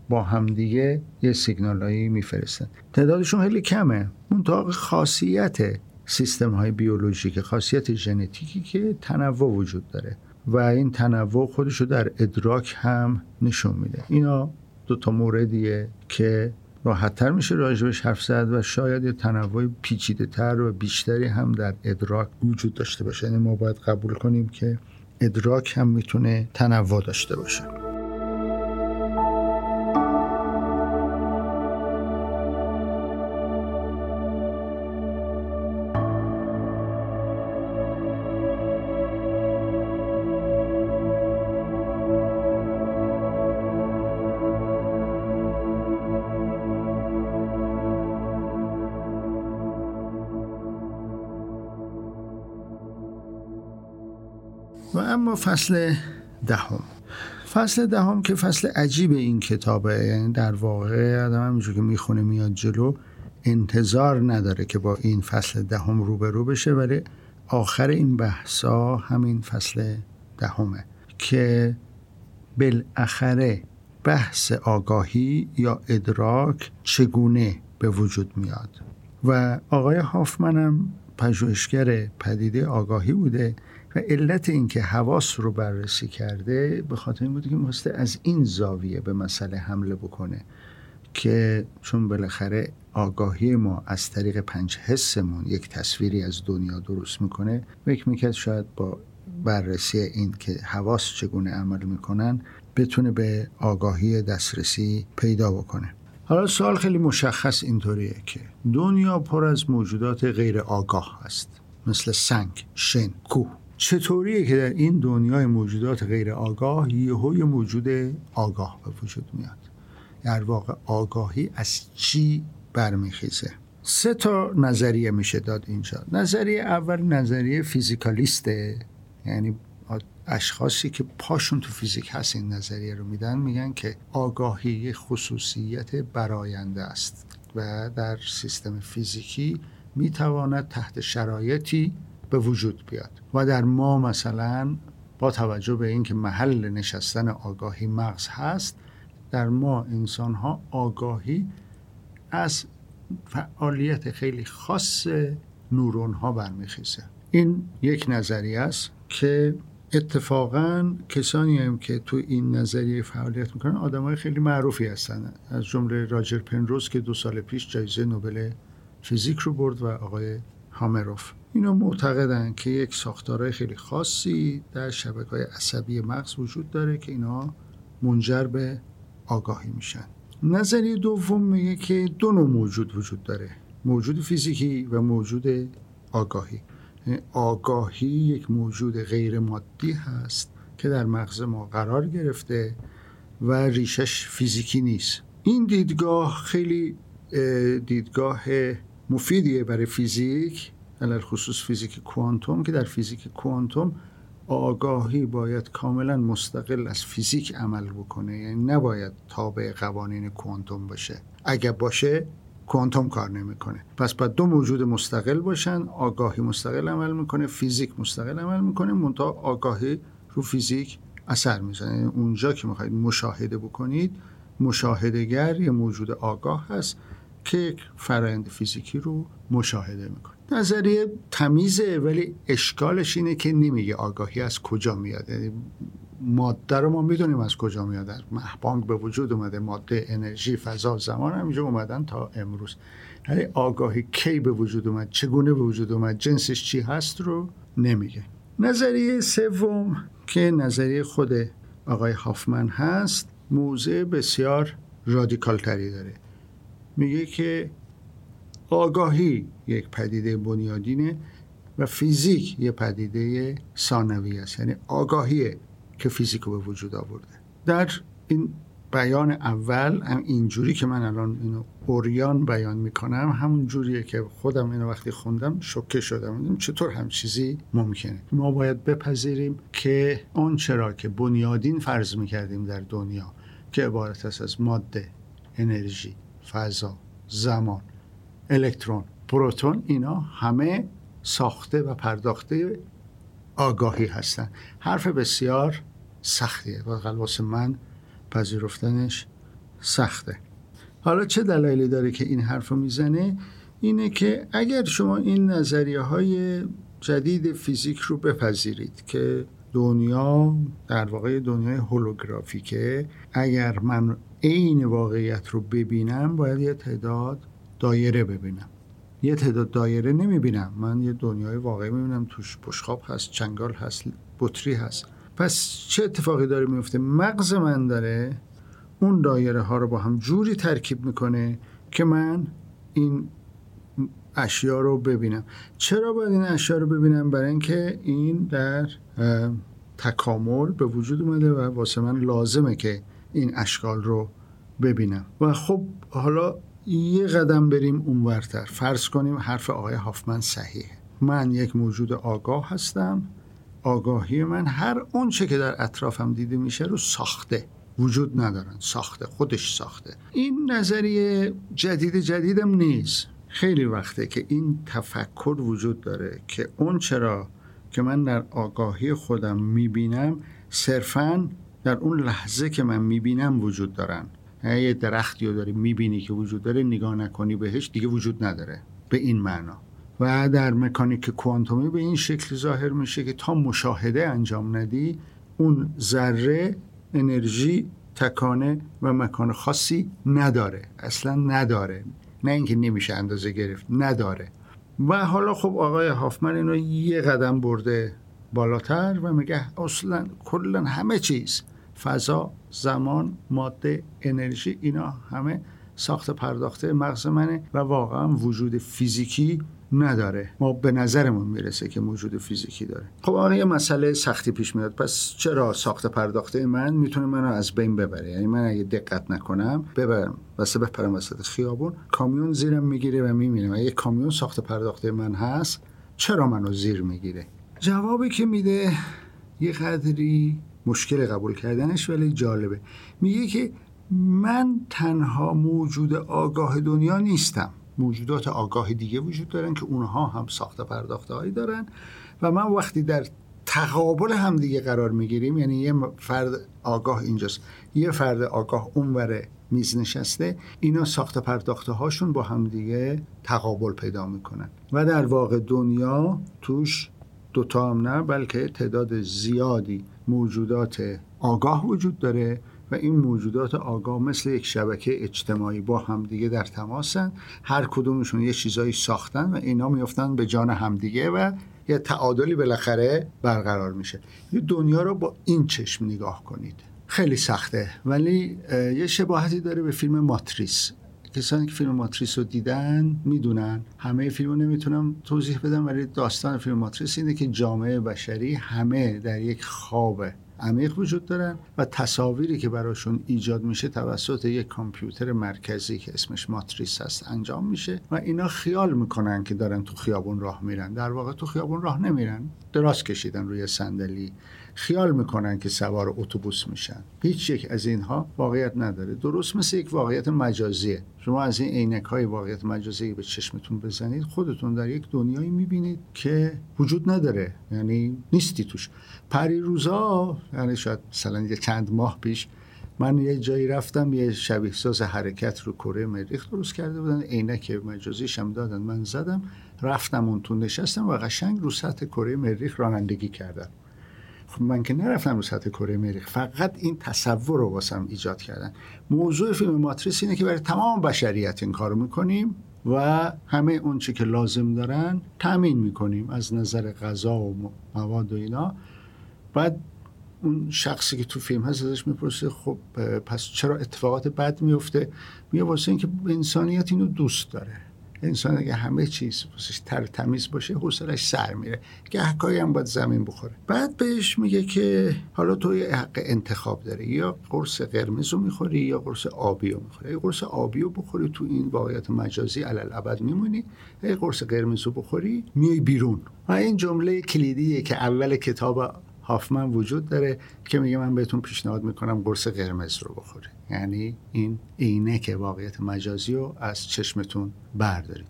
با همدیگه یه سیگنالایی میفرستن. تعدادشون خیلی کمه. اون تا خاصیت سیستم های بیولوژیک خاصیت ژنتیکی که تنوع وجود داره. و این تنوع خودش رو در ادراک هم نشون میده. اینا دو تا موردیه که راحتتر میشه راجبش حرف زد و شاید یه تنوع پیچیده تر و بیشتری هم در ادراک وجود داشته باشه. یعنی ما باید قبول کنیم که ادراک هم می‌تونه تنوع داشته باشه. فصل دهم. فصل دهم که فصل عجیب این کتابه. یعنی در واقع آدم همینجور که می‌خونه میاد جلو انتظار نداره که با این فصل دهم روبرو بشه ولی آخر این بحثا همین فصل دهمه که بالاخره بحث آگاهی یا ادراک چگونه به وجود میاد. و آقای هافمن هم پژوهشگر پدیده آگاهی بوده و علت اینکه حواس رو بررسی کرده به خاطر این بوده که می‌خواسته از این زاویه به مسئله حمله بکنه که چون بالاخره آگاهی ما از طریق پنج حسمون یک تصویری از دنیا درست می‌کنه فکر می‌کرد شاید با بررسی این که حواس چگونه عمل می‌کنن بتونه به آگاهی دسترسی پیدا بکنه. حالا سوال خیلی مشخص اینطوریه که دنیا پر از موجودات غیر آگاه هست. مثل سنگ، شن، کوه. چطوریه که در این دنیای موجودات غیر آگاه یهوی موجود آگاه به وجود میاد؟ در واقع آگاهی از چی برمیخیزه؟ سه تا نظریه میشه داد اینجا. نظریه اول نظریه فیزیکالیسته. یعنی اشخاصی که پاشون تو فیزیک هست این نظریه رو میدن میگن که آگاهی خصوصیت براینده است و در سیستم فیزیکی می‌تواند تحت شرایطی به وجود بیاد. و در ما مثلا با توجه به اینکه محل نشستن آگاهی مغز هست در ما انسان ها آگاهی از فعالیت خیلی خاص نورون ها برمیخیزه. این یک نظریه است که اتفاقا کسانی هم که تو این نظریه فعالیت می‌کنن آدم های خیلی معروفی هستن. از جمله راجر پنروز که دو سال پیش جایزه نوبل فیزیک رو برد و آقای هامروف. اینا معتقدن که یک ساختارهای خیلی خاصی در شبکه های عصبی مغز وجود داره که اینا منجر به آگاهی میشن. نظریه دوم میگه که دو نوع موجود وجود داره موجود فیزیکی و موجود آگاهی. آگاهی یک موجود غیر مادی هست که در مغز ما قرار گرفته و ریشش فیزیکی نیست. این دیدگاه خیلی دیدگاه مفیدیه برای فیزیک. علل خصوص فیزیک کوانتوم که در فیزیک کوانتوم آگاهی باید کاملا مستقل از فیزیک عمل بکنه. یعنی نباید تابع قوانین کوانتوم باشه. اگر باشه کوانتوم کار نمی‌کنه. پس باید دو موجود مستقل باشن. آگاهی مستقل عمل می‌کنه فیزیک مستقل عمل می‌کنه منتها آگاهی رو فیزیک اثر می‌زنه. یعنی اونجا که می‌خواید مشاهده بکنید مشاهدهگر یه موجود آگاه هست که فرایند فیزیکی رو مشاهده می‌کنه. نظریه تمیزه ولی اشکالش اینه که نمیگه آگاهی از کجا میاد. یعنی ماده رو ما می‌دونیم از کجا میاد. از محبانگ به وجود اومده ماده انرژی فضا زمان همینجا اومدن تا امروز. ولی آگاهی کی به وجود اومد؟ چگونه به وجود اومد؟ جنسش چی هست رو نمیگه. نظریه سوم که نظریه خود آقای هافمن هست موضع بسیار رادیکال تری داره. میگه که آگاهی یک پدیده بنیادینه و فیزیک یه پدیده ثانوی است. یعنی آگاهیه که فیزیک رو به وجود آورده. در این بیان اول هم اینجوری که من الان اینو اوریان بیان می‌کنم همون جوریه که خودم اینو وقتی خوندم شوکه شدم. چطور هم چیزی ممکنه. ما باید بپذیریم که آن چرا که بنیادین فرض می‌کردیم در دنیا که عبارت است از ماده انرژی فضا زمان. الکترون پروتون اینا همه ساخته و پرداخته آگاهی هستن. حرف بسیار سختیه. و واسه من پذیرفتنش سخته. حالا چه دلایلی داره که این حرف رو می‌زنه؟ اینه که اگر شما این نظریه های جدید فیزیک رو بپذیرید که دنیا در واقع دنیای هولوگرافیکه اگر من عین واقعیت رو ببینم باید یه تعداد دایره ببینم. یه تعداد دایره نمی‌بینم. من یه دنیای واقعی می‌بینم. توش بشخاب هست چنگال هست بطری هست. پس چه اتفاقی داره میفته مغز من داره اون دایره ها رو با هم جوری ترکیب می‌کنه که من این اشیا رو ببینم. چرا باید این اشیا رو ببینم؟ برای اینکه این در تکامل به وجود اومده و واسه من لازمه که این اشکال رو ببینم. و خب حالا یه قدم بریم اونورتر. فرض کنیم حرف آقای هافمن صحیح من یک موجود آگاه هستم. آگاهی من هر اونچه که در اطرافم دیده میشه رو ساخته. وجود ندارن. ساخته. خودش ساخته. این نظریه جدید جدیدم نیست. خیلی وقته که این تفکر وجود داره که اون چرا که من در آگاهی خودم می‌بینم صرفا در اون لحظه که من می‌بینم وجود دارن. یه درختی رو داری می‌بینی که وجود داره نگاه نکنی بهش دیگه وجود نداره. به این معنا. و در مکانیک کوانتومی به این شکل ظاهر میشه که تا مشاهده انجام ندی اون ذره انرژی تکانه و مکان خاصی نداره. اصلا نداره. نه اینکه نمیشه اندازه گرفت نداره. و حالا خب آقای هافمن اینو یه قدم برده بالاتر و میگه اصلا کلا همه چیز فضا زمان ماده انرژی اینا همه ساخت پرداخته. مغز منه و واقعا وجود فیزیکی نداره. ما به نظرمون می‌رسه که موجود فیزیکی داره. خب آره یه مسئله سختی پیش میاد. پس چرا ساخت پرداخته من می‌تونه منو از بین ببره؟ یعنی من اگه دقت نکنم ببرم. واسه بپرم وسط خیابون. کامیون زیرم می‌گیره و می‌بینم اگه کامیون ساخت پرداخته من هست چرا منو زیر می‌گیره؟ جوابی که میده یه قدری مشکل قبول کردنش ولی جالبه. میگه که من تنها موجود آگاه دنیا نیستم. موجودات آگاه دیگه وجود دارن که اونها هم ساخته پرداخته هایی دارن و من وقتی در تقابل هم دیگه قرار می‌گیریم یعنی یه فرد آگاه اینجاست یه فرد آگاه اونوره میز نشسته اینا ساخت پرداخته هاشون با هم دیگه تقابل پیدا می‌کنن. و در واقع دنیا توش دوتا هم نه بلکه تعداد زیادی موجودات آگاه وجود داره و این موجودات آگاه مثل یک شبکه اجتماعی با همدیگه در تماسن. هر کدومشون یه چیزایی ساختن و اینا میفتن به جان همدیگه و یه تعادلی بالاخره برقرار میشه. یه دنیا رو با این چشم نگاه کنید. خیلی سخته ولی یه شباهتی داره به فیلم ماتریس. کسانی که فیلم ماتریس رو دیدن می‌دونن. همه فیلم رو نمی‌تونم توضیح بدم ولی داستان فیلم ماتریس اینه که جامعه بشری همه در یک خواب عمیق وجود دارن و تصاویری که براشون ایجاد میشه توسط یک کامپیوتر مرکزی که اسمش ماتریس هست انجام میشه و اینا خیال می‌کنن که دارن تو خیابون راه میرن. در واقع تو خیابون راه نمیرن. دراز کشیدن روی صندلی. خیال می‌کنن که سوار اتوبوس میشن. هیچ یک از اینها واقعیت نداره. درست مثل یک واقعیت مجازیه. شما از این عینک های واقعیت مجازی به چشمتون بزنید خودتون در یک دنیایی می‌بینید که وجود نداره. یعنی نیستی توش. پری روزا یعنی شاید مثلا یه چند ماه پیش من یه جایی رفتم یه شبیه ساز حرکت رو کره مریخ درست کرده بودن. عینک مجازیش هم دادن. من زدم رفتم اون تو نشستم و قشنگ رو سطح کره مریخ رانندگی کردم. من که نرفتم رو سطح کره مریخ فقط این تصور رو واسم ایجاد کردن. موضوع فیلم ماتریس اینه که برای تمام بشریت این کارو می‌کنیم و همه اون که لازم دارن تامین می‌کنیم از نظر غذا و مواد و اینا. بعد اون شخصی که تو فیلم هست ازش می‌پرسه خب پس چرا اتفاقات بد میفته میگه واسه اینکه انسانیت اینو دوست داره. انسان اگه همه چیز واسش تر تمیز باشه حوصلش سر میره. گهگاهی هم باید زمین بخوره. بعد بهش میگه که حالا تو یه حق انتخاب داره یا قرص قرمز رو می‌خوری یا قرص آبی رو می‌خوری. اگه قرص آبی رو بخوری تو این واقعیت مجازی علل ابد میمونی. اگه قرص قرمز رو بخوری میای بیرون. و این جمله کلیدیه که اول کتاب هافمن وجود داره که میگه من بهتون پیشنهاد می‌کنم قرص قرمز رو بخورید. یعنی این عینک واقعیت مجازی رو از چشمتون بردارید.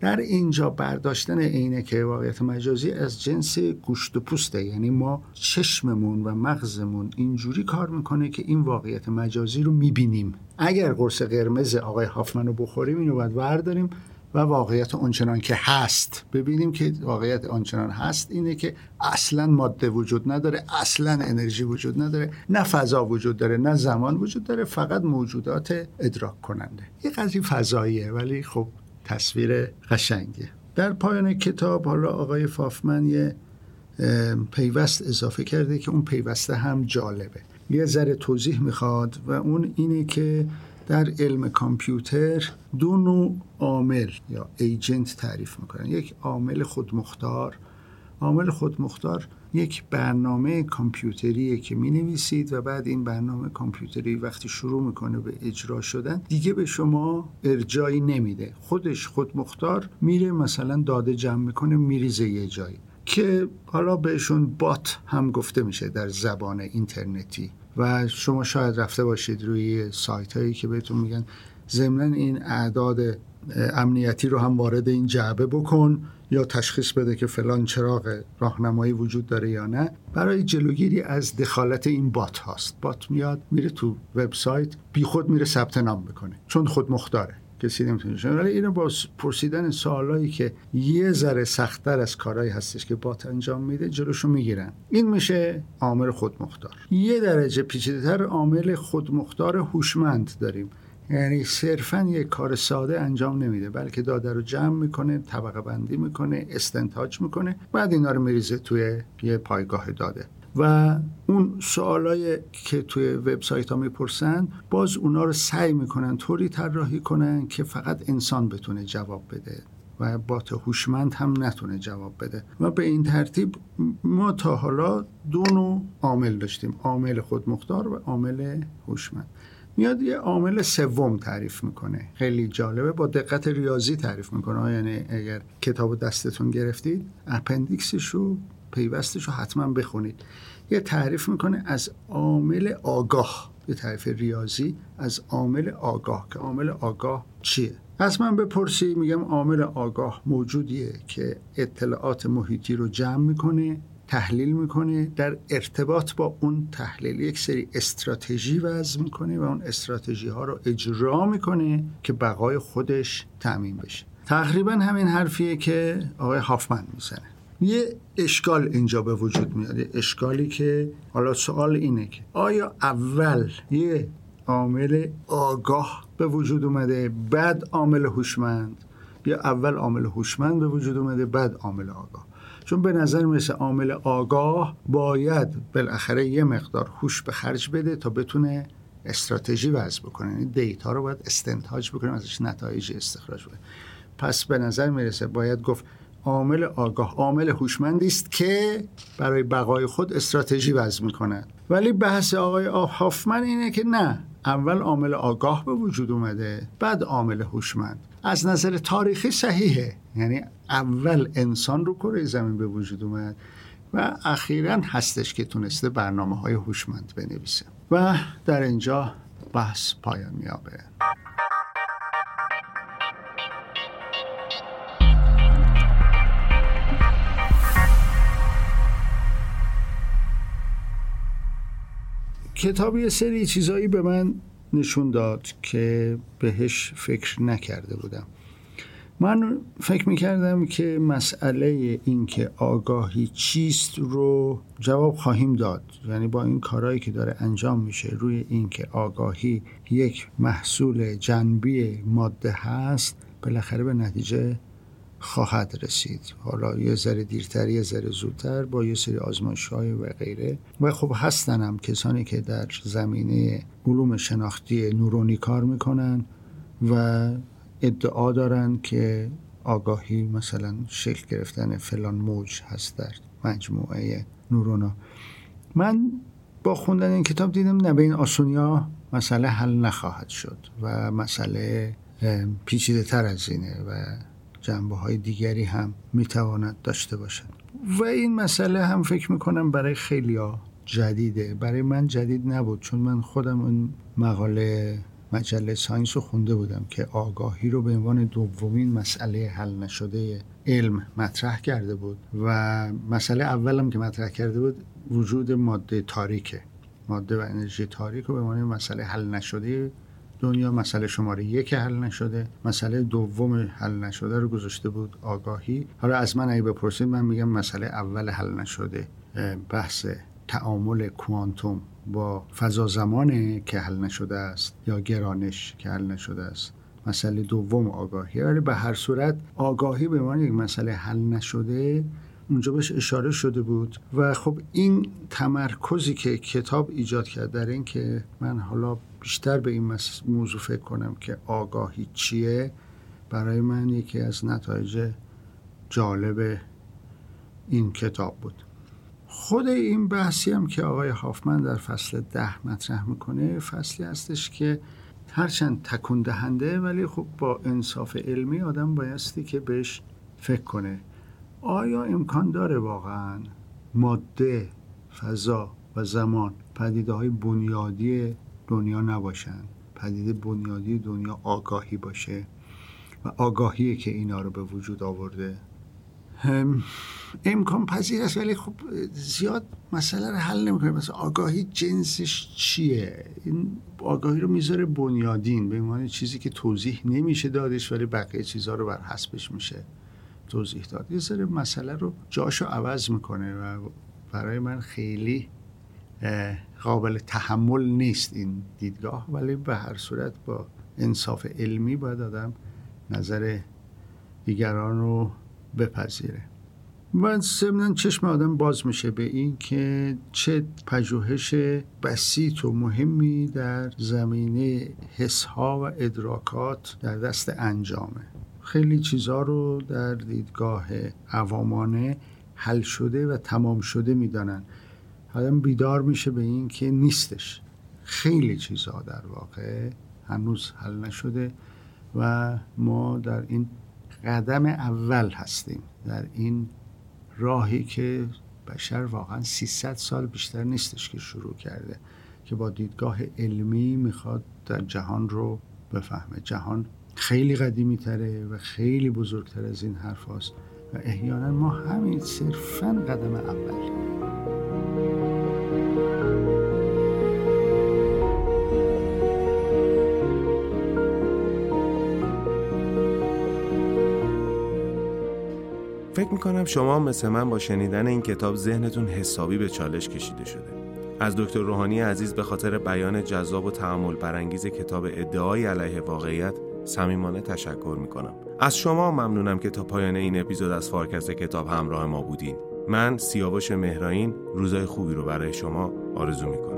در اینجا برداشتن عینک واقعیت مجازی از جنس گوشت و پوسته یعنی ما چشممون و مغزمون اینجوری کار می‌کنه که این واقعیت مجازی رو می‌بینیم. اگر قرص قرمز آقای هافمن رو بخوریم اینو باید برداریم و واقعیت آنچنان که هست. ببینیم که واقعیت آنچنان هست اینه که اصلا ماده وجود نداره اصلا انرژی وجود نداره نه فضا وجود داره نه زمان وجود داره فقط موجودات ادراک کننده. یه قضیه فضاییه ولی خب تصویر قشنگه در پایان کتاب حالا آقای فافمن یه پیوست اضافه کرده که اون پیوسته هم جالبه. یه ذره توضیح می‌خواد و اون اینه که در علم کامپیوتر دو نوع عامل یا ایجنت تعریف می‌کنن. یک عامل خودمختار. عامل خودمختار یک برنامه کامپیوتریه که می نویسید و بعد این برنامه کامپیوتری وقتی شروع می‌کنه به اجرا شدن دیگه به شما ارجایی نمیده. خودش خودمختار میره مثلا داده جمع می‌کنه میریزه یه جایی. که حالا بهشون بات هم گفته میشه در زبان اینترنتی. و شما شاید رفته باشید روی سایت هایی که بهتون میگن. ضمنا این اعداد امنیتی رو هم وارد این جعبه بکن یا تشخیص بده که فلان چراغ راهنمایی وجود داره یا نه. برای جلوگیری از دخالت این بات هاست. بات میاد میره تو وبسایت بیخود میره ثبت نام بکنه چون خود مختاره کسی نمی‌تونه ولی اینو با پرسیدن سوالایی که یه ذره سختتر از کارهایی هستش که بات انجام میده جلوشو می‌گیرن. این میشه عامل خودمختار. یه درجه پیچیده‌تر عامل خودمختار هوشمند داریم. یعنی صرفا یک کار ساده انجام نمیده بلکه داده رو جمع می‌کنه طبقه بندی می‌کنه استنتاج می‌کنه بعد اینا رو میریزه توی یه پایگاه داده. و اون سوالایی که توی وبسایت ها می‌پرسن باز اونا رو سعی می‌کنن طوری طراحی کنن که فقط انسان بتونه جواب بده و بات هوشمند هم نتونه جواب بده. و به این ترتیب ما تا حالا دو نوع عامل داشتیم عامل خودمختار و عامل هوشمند. میاد یه عامل سوم تعریف می‌کنه. خیلی جالبه با دقت ریاضی تعریف می‌کنه. یعنی اگر کتاب دستتون گرفتید اپندیکسش رو پیوستش رو حتما بخونید. یه تعریف می‌کنه از عامل آگاه. یه تعریف ریاضی از عامل آگاه. که عامل آگاه چیه؟ از من بپرسی میگم عامل آگاه موجودیه که اطلاعات محیطی رو جمع می‌کنه تحلیل می‌کنه در ارتباط با اون تحلیل یک سری استراتژی وضع می‌کنه و اون استراتژی ها رو اجرا می‌کنه که بقای خودش تعمین بشه. تقریبا همین حرفیه که آقای هافمن می‌زنه. یه اشکال اینجا به وجود میاد اشکالی که حالا سوال اینه که آیا اول یه عامل آگاه به وجود اومده بعد عامل هوشمند یا اول عامل هوشمند به وجود اومده بعد عامل آگاه؟ چون به نظر مثل عامل آگاه باید بالاخره یه مقدار هوش به خرج بده تا بتونه استراتژی وضع بکنه. یعنی دیتا رو باید استنتاج بکنه ازش نتایج استخراج بکنه. پس به نظر می‌رسه باید گفت عامل آگاه عامل هوشمندی است که برای بقای خود استراتژی وضع می‌کنه ولی بحث آقای هافمن اینه که نه اول عامل آگاه به وجود اومده بعد عامل هوشمند. از نظر تاریخی صحیحه. یعنی اول انسان رو کره زمین به وجود اومد و اخیرا هستش که تونسته برنامه های هوشمند بنویسه. و در اینجا بحث پایان میابه کتاب یه سری چیزایی به من نشون داد که بهش فکر نکرده بودم. من فکر می‌کردم که مسئله اینکه آگاهی چیست رو جواب خواهیم داد. یعنی با این کارهایی که داره انجام میشه روی اینکه آگاهی یک محصول جنبی ماده هست بالاخره به نتیجه خواهد رسید. حالا یه ذره دیرتر یه ذره زودتر با یه سری آزمایش های و غیره. و خب هستن هم کسانی که در زمینه علوم شناختی نورونی کار می‌کنن و ادعا دارن که آگاهی مثلا شکل گرفتن فلان موج هست در مجموعه نورونا. من با خوندن این کتاب دیدم نه به این آسونیا مسئله حل نخواهد شد و مسئله پیچیده تر از اینه و جنبه های دیگری هم می‌تواند داشته باشد. و این مسئله هم فکر می‌کنم برای خیلی ها جدیده. برای من جدید نبود چون من خودم اون مقاله مجله ساینس رو خونده بودم که آگاهی رو به عنوان دومین مسئله حل نشده علم مطرح کرده بود. و مسئله اولم که مطرح کرده بود وجود ماده تاریکه. ماده و انرژی تاریک رو به عنوان مسئله حل نشده دنیا مسئله شماره یک حل نشده مسئله دوم حل نشده رو گذاشته بود آگاهی. حالا از من اگه بپرسید من میگم مسئله اول حل نشده. بحث تعامل کوانتوم با فضا زمانه که حل نشده است یا گرانش که حل نشده است. مسئله دوم آگاهی. ولی به هر صورت آگاهی به عنوان یک مسئله حل نشده اونجا بهش اشاره شده بود. و خب این تمرکزی که کتاب ایجاد کرد در این که من حالا بیشتر به این موضوع فکر کنم که آگاهی چیه. برای من یکی از نتایج جالب این کتاب بود. خود این بحثی هم که آقای هافمن در فصل ده مطرح می‌کنه فصلی هستش که هرچند تکون دهنده ولی خب با انصاف علمی آدم بایستی که بهش فکر کنه. آیا امکان داره واقعا ماده فضا و زمان پدیده های بنیادی دنیا نباشن. پدیده بنیادی دنیا آگاهی باشه و آگاهی که اینا رو به وجود آورده. امکان پذیر است ولی خب زیاد مسئله رو حل نمی‌کنه مثلا آگاهی جنسش چیه؟ این آگاهی رو می‌ذاره بنیادین به عنوان چیزی که توضیح نمیشه دادش ولی بقیه چیزها رو بر حسبش میشه توضیح داد. یه سر مسئله رو جاشو عوض می‌کنه و برای من خیلی قابل تحمل نیست این دیدگاه ولی به هر صورت با انصاف علمی باید آدم نظر دیگران رو بپذیره. و ضمنا چشم آدم باز میشه به این که چه پژوهش بسیط و مهمی در زمینه حسها و ادراکات در دست انجامه. خیلی چیزها رو در دیدگاه عوامانه حل شده و تمام شده می‌دانن. آدم بیدار میشه به این که نیستش. خیلی چیزها در واقع هنوز حل نشده و ما در این قدم اول هستیم. در این راهی که بشر واقعا 300 سال بیشتر نیستش که شروع کرده که با دیدگاه علمی می‌خواد در جهان رو بفهمه. جهان خیلی قدیمی تره و خیلی بزرگتر از این حرف هست و احیانا ما همین صرفا قدم اول. فکر می‌کنم شما مثل من با شنیدن این کتاب ذهنتون حسابی به چالش کشیده شده. از دکتر روحانی عزیز به خاطر بیان جذاب و تعامل برانگیز کتاب ادعای علیه واقعیت صمیمانه تشکر می‌کنم. از شما ممنونم که تا پایان این اپیزود از فارکست کتاب همراه ما بودین. من سیاوش مهراین روزای خوبی رو برای شما آرزو می‌کنم.